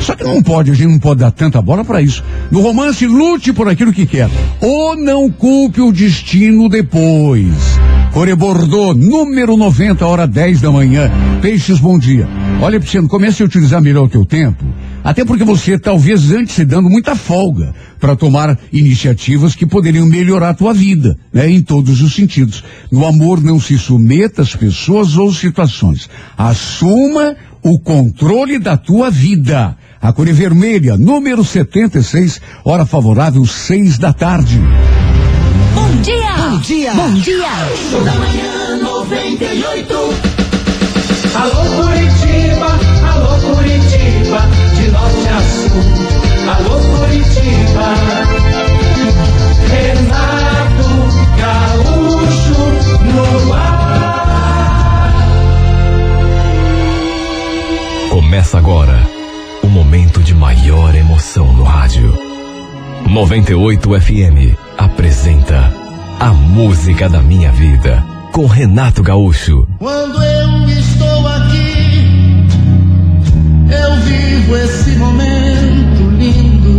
Speaker 1: Só que não pode, a gente não pode dar tanta bola para isso. No romance, lute por aquilo que quer. Ou não culpe o destino depois. Core Bordeaux, número 90, hora 10 da manhã. Peixes, bom dia. Olha, Pisciano, comece a utilizar melhor o teu tempo. Até porque você talvez antes se dando muita folga para tomar iniciativas que poderiam melhorar a tua vida, né? Em todos os sentidos. No amor, não se submeta às pessoas ou situações. Assuma o controle da tua vida. A cor é vermelha, número 76, hora favorável, seis da tarde.
Speaker 6: Bom dia!
Speaker 3: Bom dia!
Speaker 6: Bom dia!
Speaker 5: Da manhã 98. Alô Curitiba, alô Curitiba, de norte a sul. Alô Curitiba. Renato Gaúcho no ar.
Speaker 2: Começa agora o momento de maior emoção no rádio. 98 FM apresenta A Música da Minha Vida com Renato Gaúcho.
Speaker 7: Quando eu estou aqui, eu vivo esse momento lindo.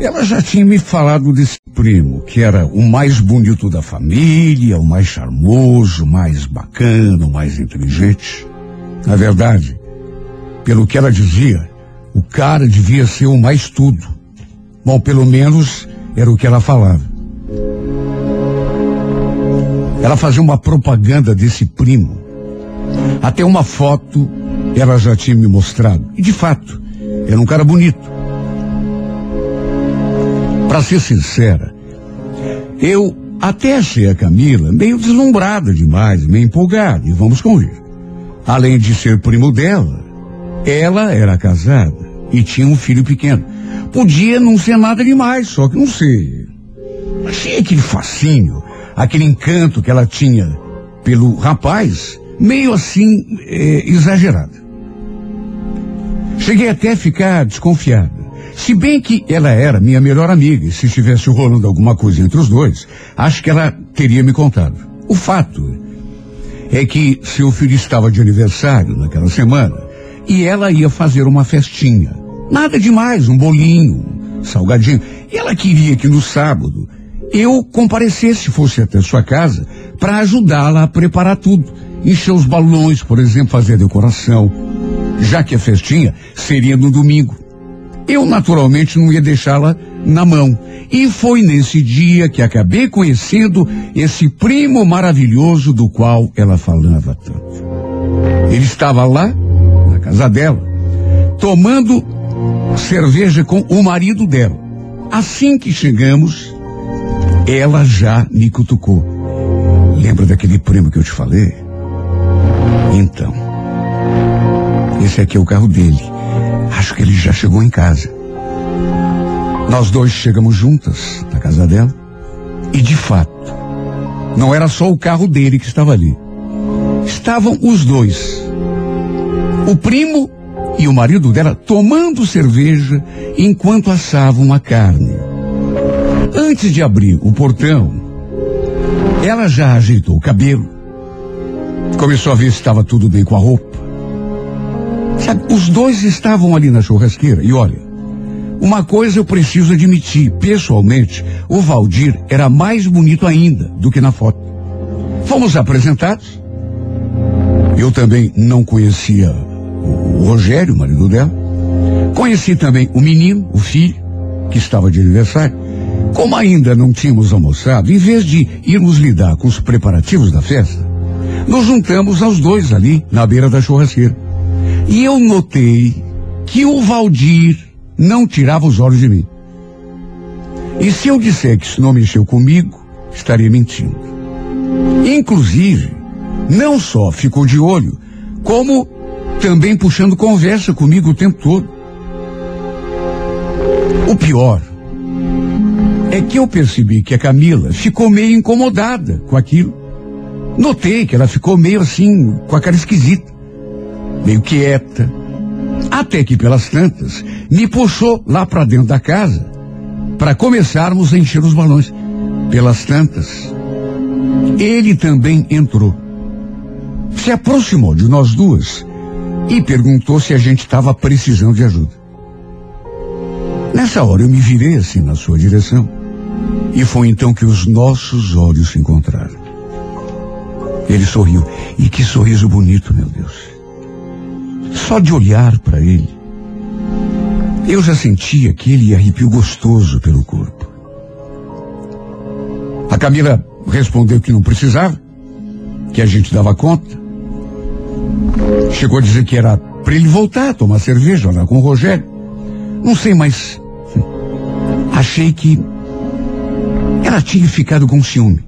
Speaker 1: Ela já tinha me falado desse primo, que era o mais bonito da família, o mais charmoso, o mais bacana, o mais inteligente. Na verdade, pelo que ela dizia, o cara devia ser o mais tudo. Bom, pelo menos era o que ela falava. Ela fazia uma propaganda desse primo. Até uma foto ela já tinha me mostrado. E de fato, era um cara bonito. Para ser sincera, eu até achei a Camila meio deslumbrada demais, meio empolgada, e vamos convir. Além de ser primo dela, ela era casada e tinha um filho pequeno. Podia não ser nada demais, só que não sei. Achei aquele fascínio, aquele encanto que ela tinha pelo rapaz, meio assim, eh, exagerado. Cheguei até a ficar desconfiada. Se bem que ela era minha melhor amiga, e se estivesse rolando alguma coisa entre os dois, acho que ela teria me contado. O fato é que seu filho estava de aniversário naquela semana e ela ia fazer uma festinha. Nada demais, um bolinho, um salgadinho. E ela queria que no sábado eu comparecesse, fosse até sua casa, para ajudá-la a preparar tudo. Encher os balões, por exemplo, fazer decoração. Já que a festinha seria no domingo. Eu, naturalmente, não ia deixá-la na mão. E foi nesse dia que acabei conhecendo esse primo maravilhoso do qual ela falava tanto. Ele estava lá, na casa dela, tomando cerveja com o marido dela. Assim que chegamos, ela já me cutucou. Lembra daquele primo que eu te falei? Então, esse aqui é o carro dele. Acho que ele já chegou em casa. Nós dois chegamos juntas na casa dela. E de fato, não era só o carro dele que estava ali. Estavam os dois. O primo e o marido dela tomando cerveja enquanto assavam a carne. Antes de abrir o portão, ela já ajeitou o cabelo. Começou a ver se estava tudo bem com a roupa. Sabe, os dois estavam ali na churrasqueira e olha, uma coisa eu preciso admitir, pessoalmente, o Valdir era mais bonito ainda do que na foto. Fomos apresentados. Eu também não conhecia o Rogério, marido dela. Conheci também o menino, o filho, que estava de aniversário. Como ainda não tínhamos almoçado, em vez de irmos lidar com os preparativos da festa, nos juntamos aos dois ali, na beira da churrasqueira. E eu notei que o Valdir não tirava os olhos de mim. E se eu disser que isso não mexeu comigo, estaria mentindo. Inclusive, não só ficou de olho, como também puxando conversa comigo o tempo todo. O pior é que eu percebi que a Camila ficou meio incomodada com aquilo. Notei que ela ficou meio assim, com a cara esquisita, meio quieta. Até que pelas tantas, me puxou lá para dentro da casa para começarmos a encher os balões. Pelas tantas, ele também entrou. Se aproximou de nós duas e perguntou se a gente estava precisando de ajuda. Nessa hora eu me virei assim na sua direção. E foi então que os nossos olhos se encontraram. Ele sorriu. E que sorriso bonito, meu Deus. Só de olhar para ele, eu já sentia aquele arrepio gostoso pelo corpo. A Camila respondeu que não precisava, que a gente dava conta. Chegou a dizer que era para ele voltar tomar cerveja lá com o Rogério. Não sei, mas achei que ela tinha ficado com ciúme.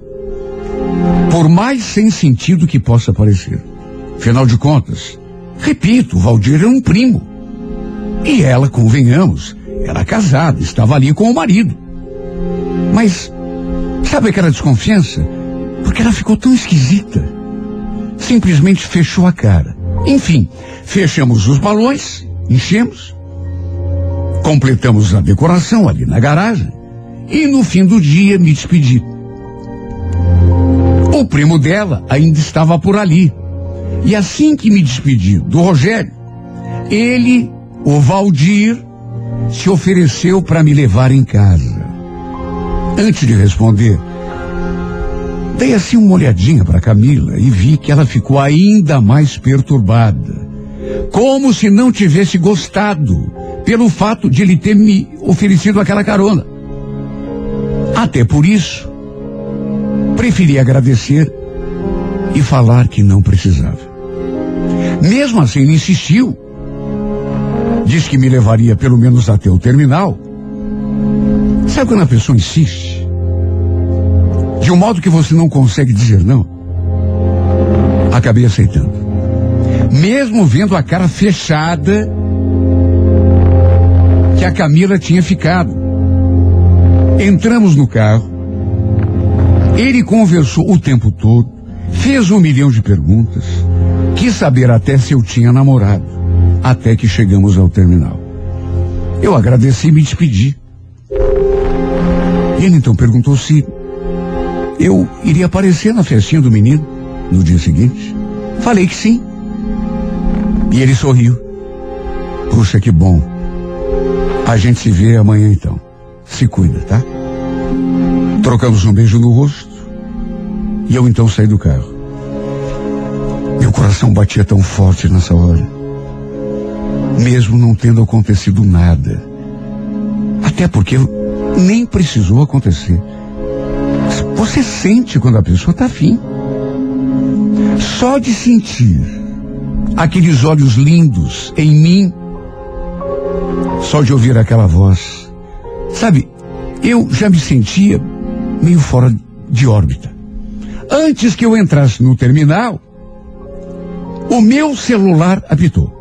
Speaker 1: Por mais sem sentido que possa parecer. Afinal de contas, repito, Valdir era um primo. E ela, convenhamos, era casada, estava ali com o marido. Mas, sabe aquela desconfiança? Porque ela ficou tão esquisita. Simplesmente fechou a cara. Enfim, fechamos os balões, enchemos, completamos a decoração ali na garagem e no fim do dia me despedi. O primo dela ainda estava por ali. E assim que me despedi do Rogério, ele, o Valdir, se ofereceu para me levar em casa. Antes de responder, dei assim uma olhadinha para Camila e vi que ela ficou ainda mais perturbada. Como se não tivesse gostado pelo fato de ele ter me oferecido aquela carona. Até por isso, preferi agradecer e falar que não precisava. Mesmo assim, ele insistiu. Diz que me levaria pelo menos até o terminal. Sabe quando a pessoa insiste? De um modo que você não consegue dizer não? Acabei aceitando. Mesmo vendo a cara fechada que a Camila tinha ficado. Entramos no carro. Ele conversou o tempo todo, fez um milhão de perguntas, quis saber até se eu tinha namorado, até que chegamos ao terminal. Eu agradeci e me despedi. Ele então perguntou se eu iria aparecer na festinha do menino no dia seguinte. Falei que sim. E ele sorriu. Puxa, que bom. A gente se vê amanhã então. Se cuida, tá? Trocamos um beijo no rosto e eu então saí do carro. Meu coração batia tão forte nessa hora, mesmo não tendo acontecido nada. Até porque nem precisou acontecer. Você sente quando a pessoa está afim. Só de sentir aqueles olhos lindos em mim, só de ouvir aquela voz, sabe, eu já me sentia meio fora de órbita. Antes que eu entrasse no terminal, o meu celular apitou.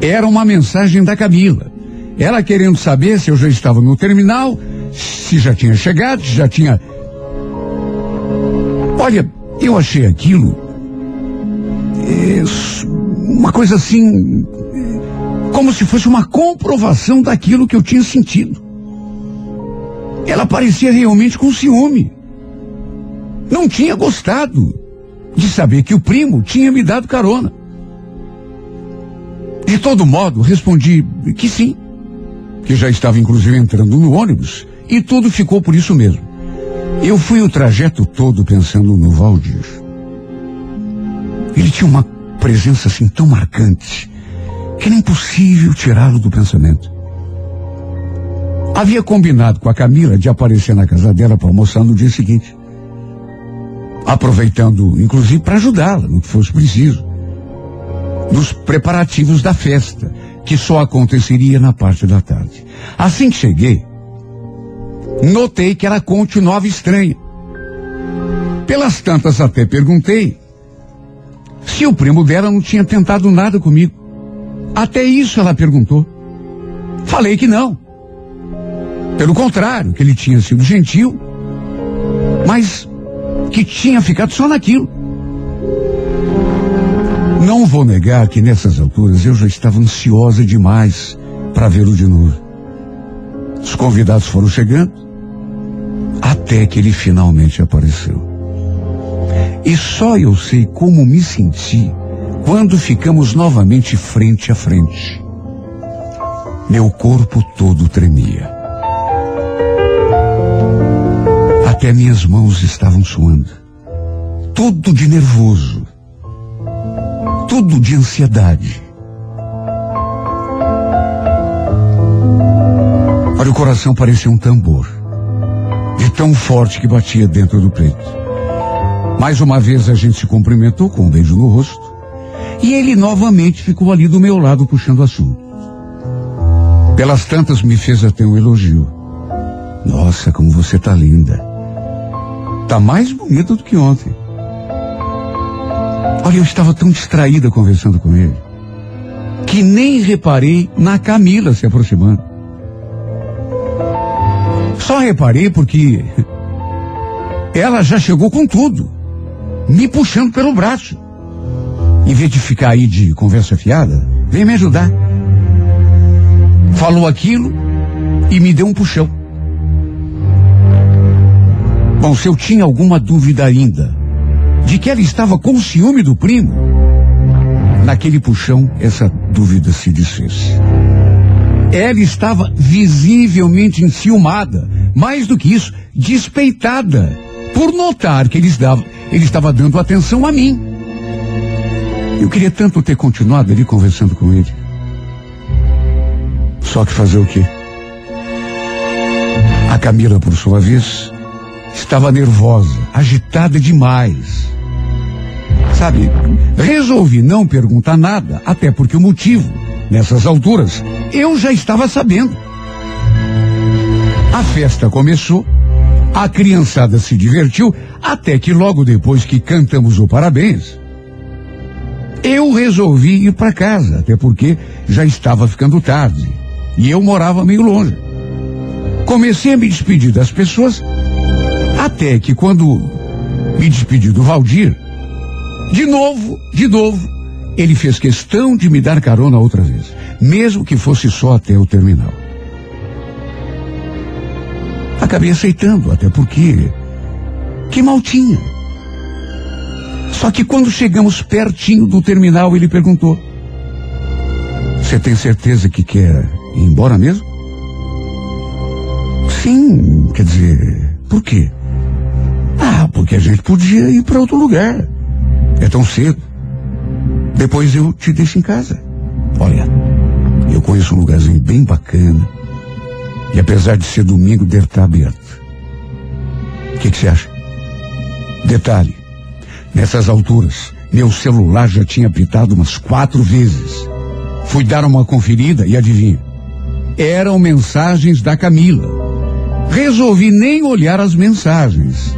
Speaker 1: Era uma mensagem da Camila. Ela querendo saber se eu já estava no terminal, se já tinha chegado, se já tinha. Olha, eu achei aquilo. é, uma coisa assim. Como se fosse uma comprovação daquilo que eu tinha sentido. Ela parecia realmente com ciúme. Não tinha gostado de saber que o primo tinha me dado carona. De todo modo, respondi que sim, que já estava inclusive entrando no ônibus e tudo ficou por isso mesmo. Eu fui o trajeto todo pensando no Valdir. Ele tinha uma presença assim tão marcante que era impossível tirá-lo do pensamento. Havia combinado com a Camila de aparecer na casa dela para almoçar no dia seguinte. Aproveitando, inclusive, para ajudá-la no que fosse preciso. Nos preparativos da festa, que só aconteceria na parte da tarde. Assim que cheguei, notei que ela continuava estranha. Pelas tantas até perguntei se o primo dela não tinha tentado nada comigo. Até isso ela perguntou. Falei que não. Pelo contrário, que ele tinha sido gentil, mas que tinha ficado só naquilo. Não vou negar que nessas alturas eu já estava ansiosa demais para vê-lo de novo. Os convidados foram chegando, até que ele finalmente apareceu. E só eu sei como me senti quando ficamos novamente frente a frente. Meu corpo todo tremia. Até minhas mãos estavam suando. Tudo de nervoso. Tudo de ansiedade. Olha, o coração parecia um tambor. De tão forte que batia dentro do peito. Mais uma vez a gente se cumprimentou com um beijo no rosto. E ele novamente ficou ali do meu lado puxando assunto. Pelas tantas me fez até um elogio. Nossa, como você tá linda. Tá mais bonita do que ontem. Olha, eu estava tão distraída conversando com ele que nem reparei na Camila se aproximando. Só reparei porque ela já chegou com tudo, me puxando pelo braço. Em vez de ficar aí de conversa fiada, vem me ajudar. Falou aquilo e me deu um puxão. Bom, se eu tinha alguma dúvida ainda de que ela estava com ciúme do primo, naquele puxão essa dúvida se desfez. Ela estava visivelmente enciumada, mais do que isso, despeitada, por notar que ele estava, ele estava dando atenção a mim. Eu queria tanto ter continuado ali conversando com ele. Só que fazer o quê? A Camila, por sua vez, estava nervosa, agitada demais. Sabe, resolvi não perguntar nada, até porque o motivo, nessas alturas, eu já estava sabendo. A festa começou, a criançada se divertiu, até que logo depois que cantamos o parabéns, eu resolvi ir para casa, até porque já estava ficando tarde e eu morava meio longe. Comecei a me despedir das pessoas, até que quando me despedi do Valdir, de novo, de novo, ele fez questão de me dar carona outra vez, mesmo que fosse só até o terminal. Acabei aceitando, até porque que mal tinha. Só que quando chegamos pertinho do terminal, ele perguntou: Você tem certeza que quer ir embora mesmo? Sim, quer dizer, por quê? Ah, porque a gente podia ir para outro lugar. É tão cedo. Depois eu te deixo em casa. Olha, eu conheço um lugarzinho bem bacana. E apesar de ser domingo, deve estar aberto. O que, que você acha? Detalhe, nessas alturas, meu celular já tinha apitado umas quatro vezes. Fui dar uma conferida e adivinha? Eram mensagens da Camila. Resolvi nem olhar as mensagens.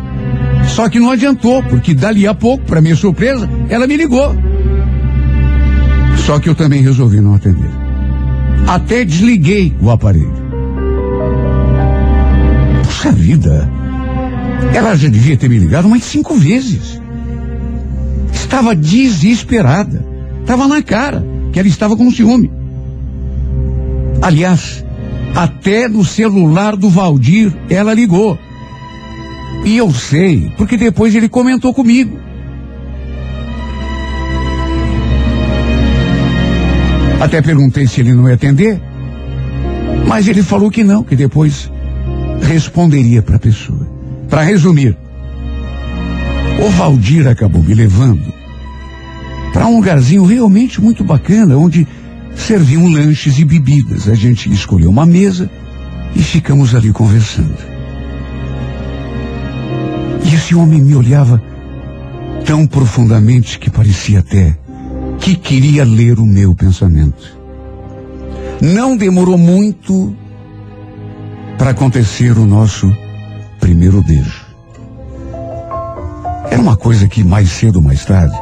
Speaker 1: Só que não adiantou, porque dali a pouco, para minha surpresa, ela me ligou. Só que eu também resolvi não atender. Até desliguei o aparelho. Puxa vida! Ela já devia ter me ligado mais cinco vezes. Estava desesperada. Estava na cara que ela estava com ciúme. Aliás, até no celular do Valdir ela ligou. E eu sei, porque depois ele comentou comigo. Até perguntei se ele não ia atender, mas ele falou que não, que depois responderia para a pessoa. Para resumir, o Valdir acabou me levando para um lugarzinho realmente muito bacana, onde serviam lanches e bebidas. A gente escolheu uma mesa e ficamos ali conversando. E esse homem me olhava tão profundamente que parecia até que queria ler o meu pensamento. Não demorou muito para acontecer o nosso primeiro beijo. Era uma coisa que mais cedo ou mais tarde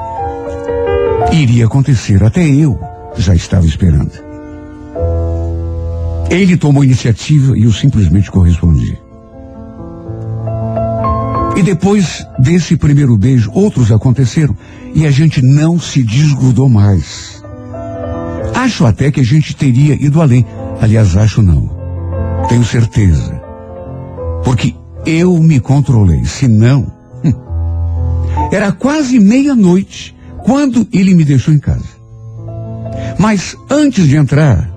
Speaker 1: iria acontecer, até eu já estava esperando. Ele tomou iniciativa e eu simplesmente correspondi. E depois desse primeiro beijo, outros aconteceram e a gente não se desgrudou mais. Acho até que a gente teria ido além. Aliás, acho não. Tenho certeza. Porque eu me controlei. Se não, hum, era quase meia-noite quando ele me deixou em casa. Mas antes de entrar,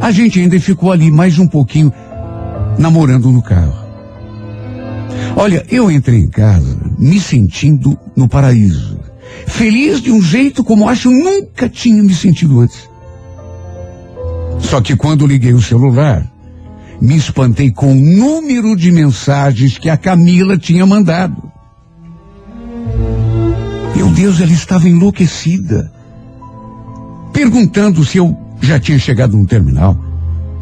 Speaker 1: a gente ainda ficou ali mais um pouquinho namorando no carro. Olha, eu entrei em casa me sentindo no paraíso. Feliz de um jeito como acho nunca tinha me sentido antes. Só que quando liguei o celular, me espantei com o número de mensagens que a Camila tinha mandado. Meu Deus, ela estava enlouquecida. Perguntando se eu já tinha chegado no terminal,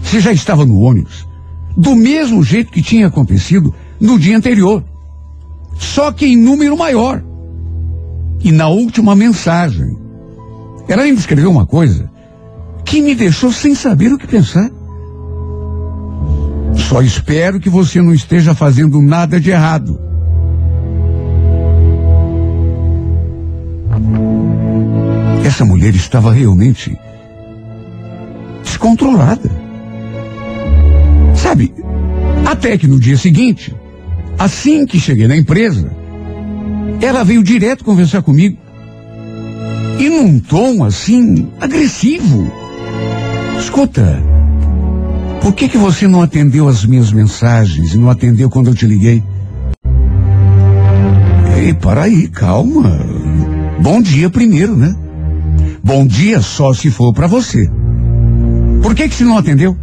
Speaker 1: se já estava no ônibus, do mesmo jeito que tinha acontecido no dia anterior. Só que em número maior. E na última mensagem, ela ainda escreveu uma coisa que me deixou sem saber o que pensar. Só espero que você não esteja fazendo nada de errado. Essa mulher estava realmente descontrolada. Sabe, até que no dia seguinte, assim que cheguei na empresa, ela veio direto conversar comigo. E num tom assim, agressivo. Escuta, por que que você não atendeu as minhas mensagens e não atendeu quando eu te liguei? Ei, para aí, calma. Bom dia primeiro, né? Bom dia só se for para você. Por que que você não atendeu?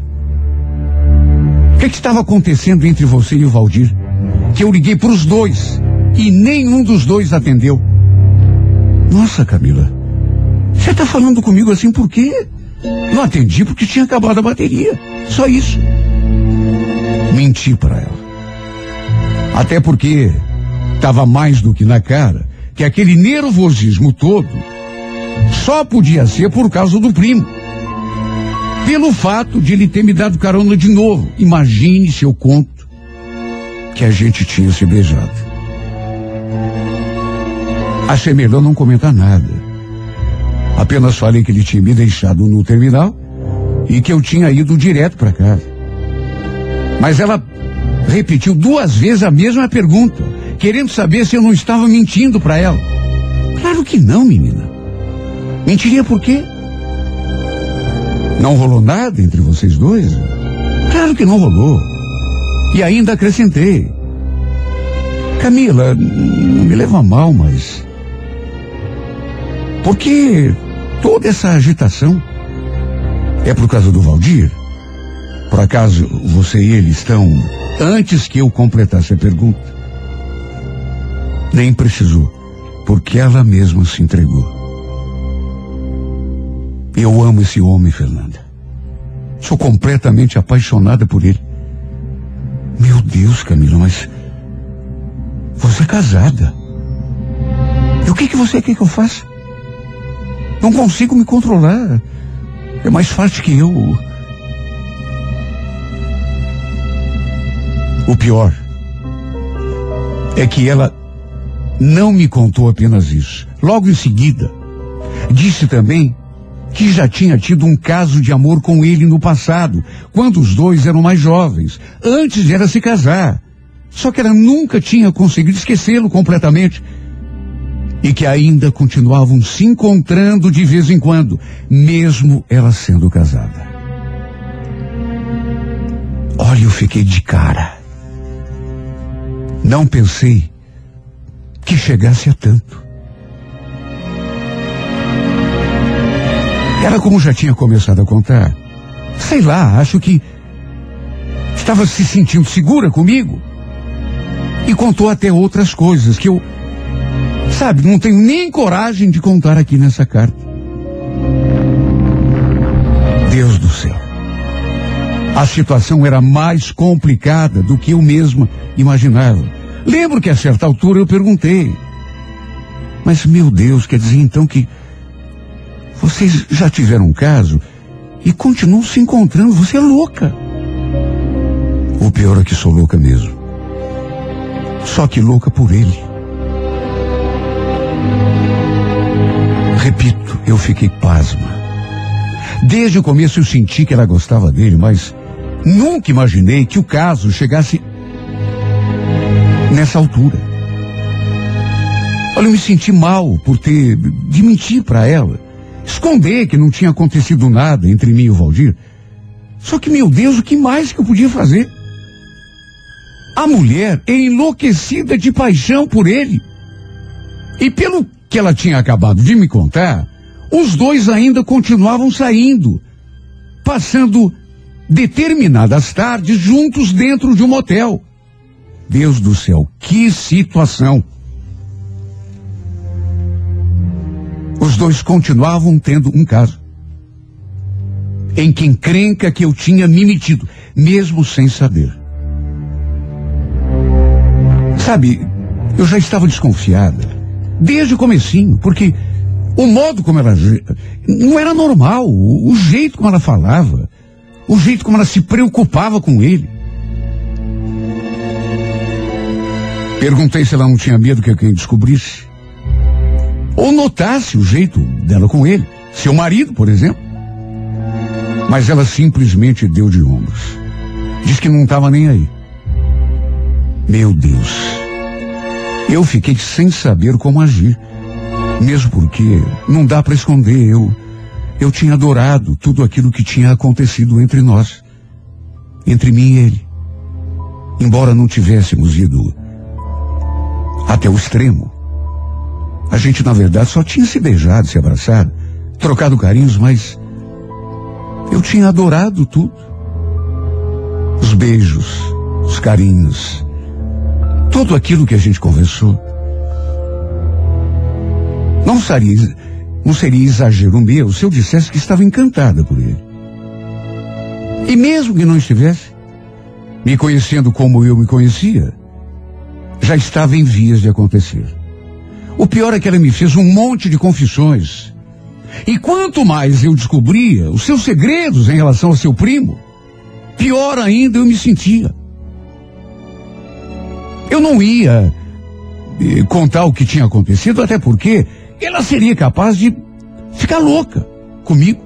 Speaker 1: O que que estava acontecendo entre você e o Valdir? Que eu liguei para os dois e nenhum dos dois atendeu. Nossa, Camila, você está falando comigo assim por quê? Não atendi porque tinha acabado a bateria. Só isso. Menti para ela. Até porque estava mais do que na cara que aquele nervosismo todo só podia ser por causa do primo. Pelo fato de ele ter me dado carona de novo. Imagine se eu conto que a gente tinha se beijado. Achei melhor não comentar nada. Apenas falei que ele tinha me deixado no terminal e que eu tinha ido direto para casa. Mas ela repetiu duas vezes a mesma pergunta, querendo saber se eu não estava mentindo para ela. Claro que não, menina. Mentiria por quê? Não rolou nada entre vocês dois? Claro que não rolou. E ainda acrescentei. Camila, não me leva mal, mas. Por que toda essa agitação? É por causa do Valdir? Por acaso você e ele estão. Antes que eu completasse a pergunta. Nem precisou, porque ela mesma se entregou. Eu amo esse homem, Fernanda. Sou completamente apaixonada por ele. Meu Deus, Camila, mas. Você é casada. E o que, que você quer que eu faça? Não consigo me controlar. É mais forte que eu. O pior é que ela não me contou apenas isso. Logo em seguida, disse também que já tinha tido um caso de amor com ele no passado, quando os dois eram mais jovens, antes de ela se casar. Só que ela nunca tinha conseguido esquecê-lo completamente. E que ainda continuavam se encontrando de vez em quando, mesmo ela sendo casada. Olha, eu fiquei de cara. Não pensei que chegasse a tanto. Ela, como já tinha começado a contar, sei lá, acho que estava se sentindo segura comigo. E contou até outras coisas que eu, sabe, não tenho nem coragem de contar aqui nessa carta. Deus do céu. A situação era mais complicada do que eu mesma imaginava. Lembro que a certa altura eu perguntei. Mas, meu Deus, quer dizer então que vocês já tiveram um caso e continuam se encontrando. Você é louca. O pior é que sou louca mesmo. Só que louca por ele. Repito, eu fiquei pasma. Desde o começo eu senti que ela gostava dele, mas nunca imaginei que o caso chegasse nessa altura. Olha, eu me senti mal por ter de mentir para ela, esconder que não tinha acontecido nada entre mim e o Valdir. Só que, meu Deus, o que mais que eu podia fazer? A mulher enlouquecida de paixão por ele. E pelo que ela tinha acabado de me contar, os dois ainda continuavam saindo, passando determinadas tardes juntos dentro de um motel. Deus do céu, que situação! Os dois continuavam tendo um caso. Em quem crenca que eu tinha me metido, mesmo sem saber. Sabe, eu já estava desconfiada, desde o comecinho, porque o modo como ela não era normal, o, o jeito como ela falava, o jeito como ela se preocupava com ele. Perguntei se ela não tinha medo que alguém descobrisse. Ou notasse o jeito dela com ele, seu marido, por exemplo. Mas ela simplesmente deu de ombros. Diz que não estava nem aí. Meu Deus. Eu fiquei sem saber como agir. Mesmo porque não dá para esconder, eu eu tinha adorado tudo aquilo que tinha acontecido entre nós, entre mim e ele. Embora não tivéssemos ido até o extremo, a gente na verdade só tinha se beijado, se abraçado, trocado carinhos, mas eu tinha adorado tudo. Os beijos, os carinhos, tudo aquilo que a gente conversou. Não seria, não seria exagero meu se eu dissesse que estava encantada por ele. E mesmo que não estivesse, me conhecendo como eu me conhecia, já estava em vias de acontecer. O pior é que ela me fez um monte de confissões. E quanto mais eu descobria os seus segredos em relação ao seu primo, pior ainda eu me sentia. Eu não ia eh, contar o que tinha acontecido, até porque ela seria capaz de ficar louca comigo.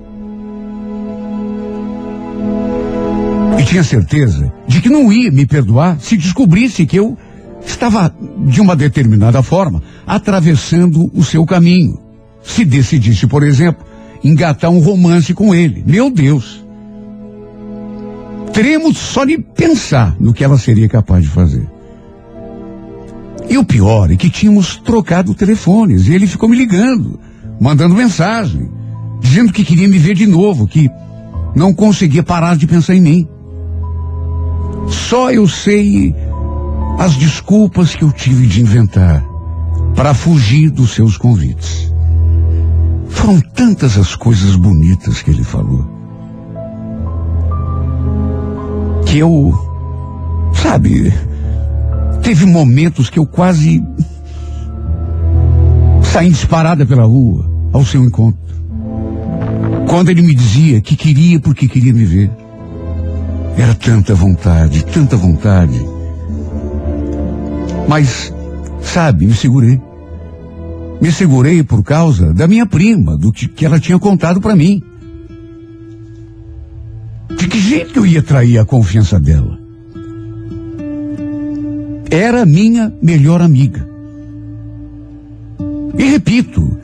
Speaker 1: E tinha certeza de que não ia me perdoar se descobrisse que eu estava, de uma determinada forma, atravessando o seu caminho. Se decidisse, por exemplo, engatar um romance com ele. Meu Deus! Tremo só de pensar no que ela seria capaz de fazer. E o pior é que tínhamos trocado telefones e ele ficou me ligando, mandando mensagem, dizendo que queria me ver de novo, que não conseguia parar de pensar em mim. Só eu sei as desculpas que eu tive de inventar para fugir dos seus convites. Foram tantas as coisas bonitas que ele falou. Que eu, sabe, Teve momentos que eu quase saí disparada pela rua ao seu encontro. Quando ele me dizia que queria porque queria me ver. Era tanta vontade, tanta vontade. Mas, sabe, me segurei. Me segurei por causa da minha prima, do que, que ela tinha contado para mim. De que jeito eu ia trair a confiança dela? Era minha melhor amiga. E repito,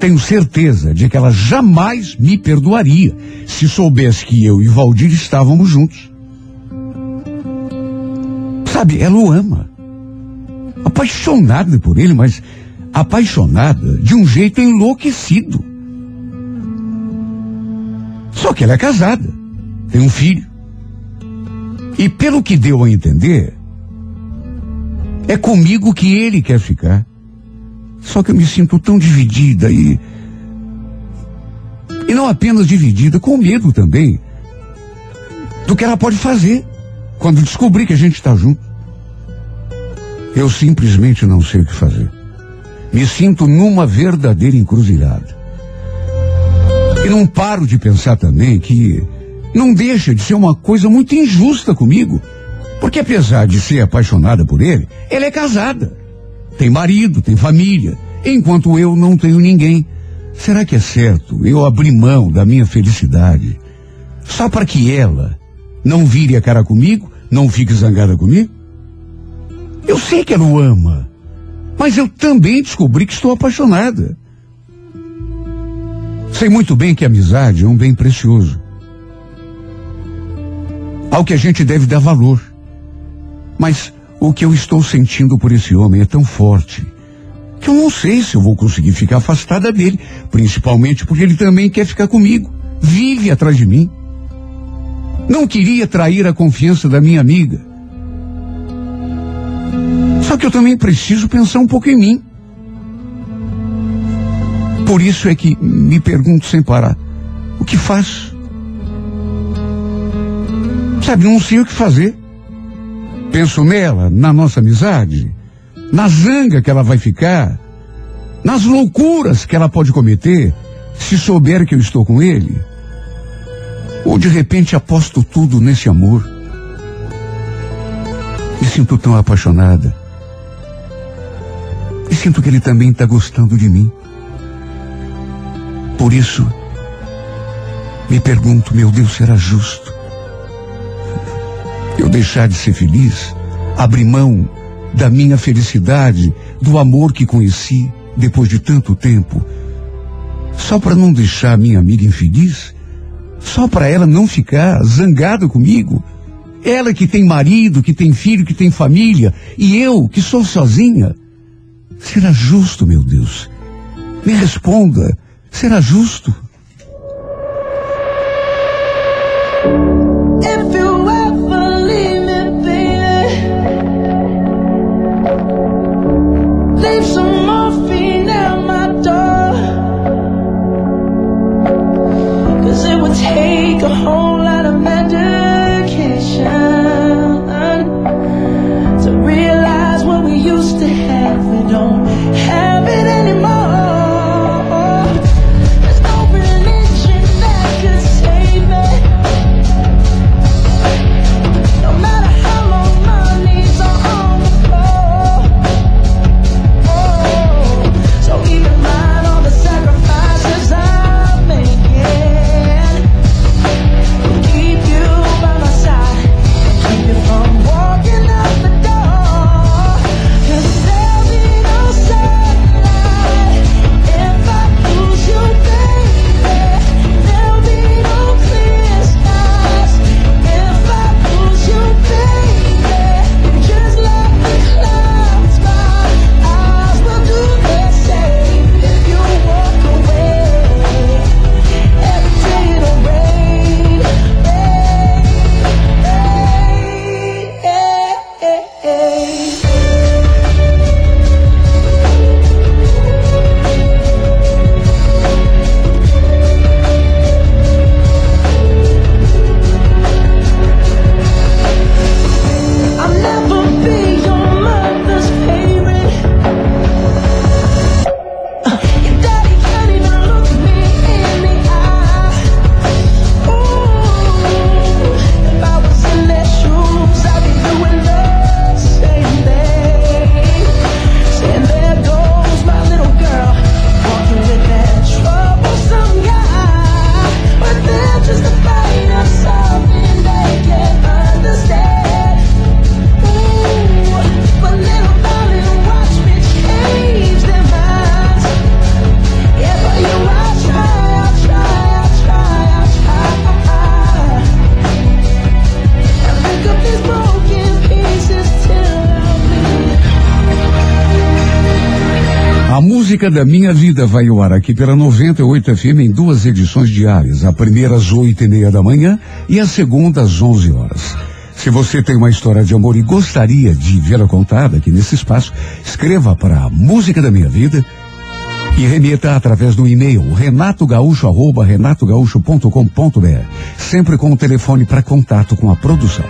Speaker 1: tenho certeza de que ela jamais me perdoaria se soubesse que eu e Valdir estávamos juntos. Sabe, ela o ama. Apaixonada por ele, mas apaixonada de um jeito enlouquecido. Só que ela é casada, tem um filho. E pelo que deu a entender, é comigo que ele quer ficar. Só que eu me sinto tão dividida e. E não apenas dividida, com medo também do que ela pode fazer quando descobrir que a gente está junto. Eu simplesmente não sei o que fazer. Me sinto numa verdadeira encruzilhada. E não paro de pensar também que não deixa de ser uma coisa muito injusta comigo. Porque apesar de ser apaixonada por ele, ela é casada. Tem marido, tem família, enquanto eu não tenho ninguém. Será que é certo eu abrir mão da minha felicidade só para que ela não vire a cara comigo, não fique zangada comigo? Eu sei que ela o ama, mas eu também descobri que estou apaixonada. Sei muito bem que a amizade é um bem precioso. Ao que a gente deve dar valor. Mas o que eu estou sentindo por esse homem é tão forte que eu não sei se eu vou conseguir ficar afastada dele, principalmente porque ele também quer ficar comigo, vive atrás de mim. Não queria trair a confiança da minha amiga. Só que eu também preciso pensar um pouco em mim. Por isso é que me pergunto sem parar: o que faço? Sabe, não sei o que fazer. Penso nela, na nossa amizade, na zanga que ela vai ficar, nas loucuras que ela pode cometer se souber que eu estou com ele. Ou de repente aposto tudo nesse amor. Me sinto tão apaixonada. E sinto que ele também está gostando de mim. Por isso, me pergunto, meu Deus, será justo eu deixar de ser feliz, abrir mão da minha felicidade, do amor que conheci depois de tanto tempo, só para não deixar minha amiga infeliz? Só para ela não ficar zangada comigo? Ela que tem marido, que tem filho, que tem família, e eu que sou sozinha? Será justo, meu Deus? Me responda, será justo? Vida vai ao ar aqui pela 98 FM em duas edições diárias. A primeira às oito e meia da manhã e a segunda às 11 horas. Se você tem uma história de amor e gostaria de vê-la contada aqui nesse espaço, escreva para a Música da Minha Vida e remeta através do e-mail renatogaúcho.com.br, sempre com o telefone para contato com a produção.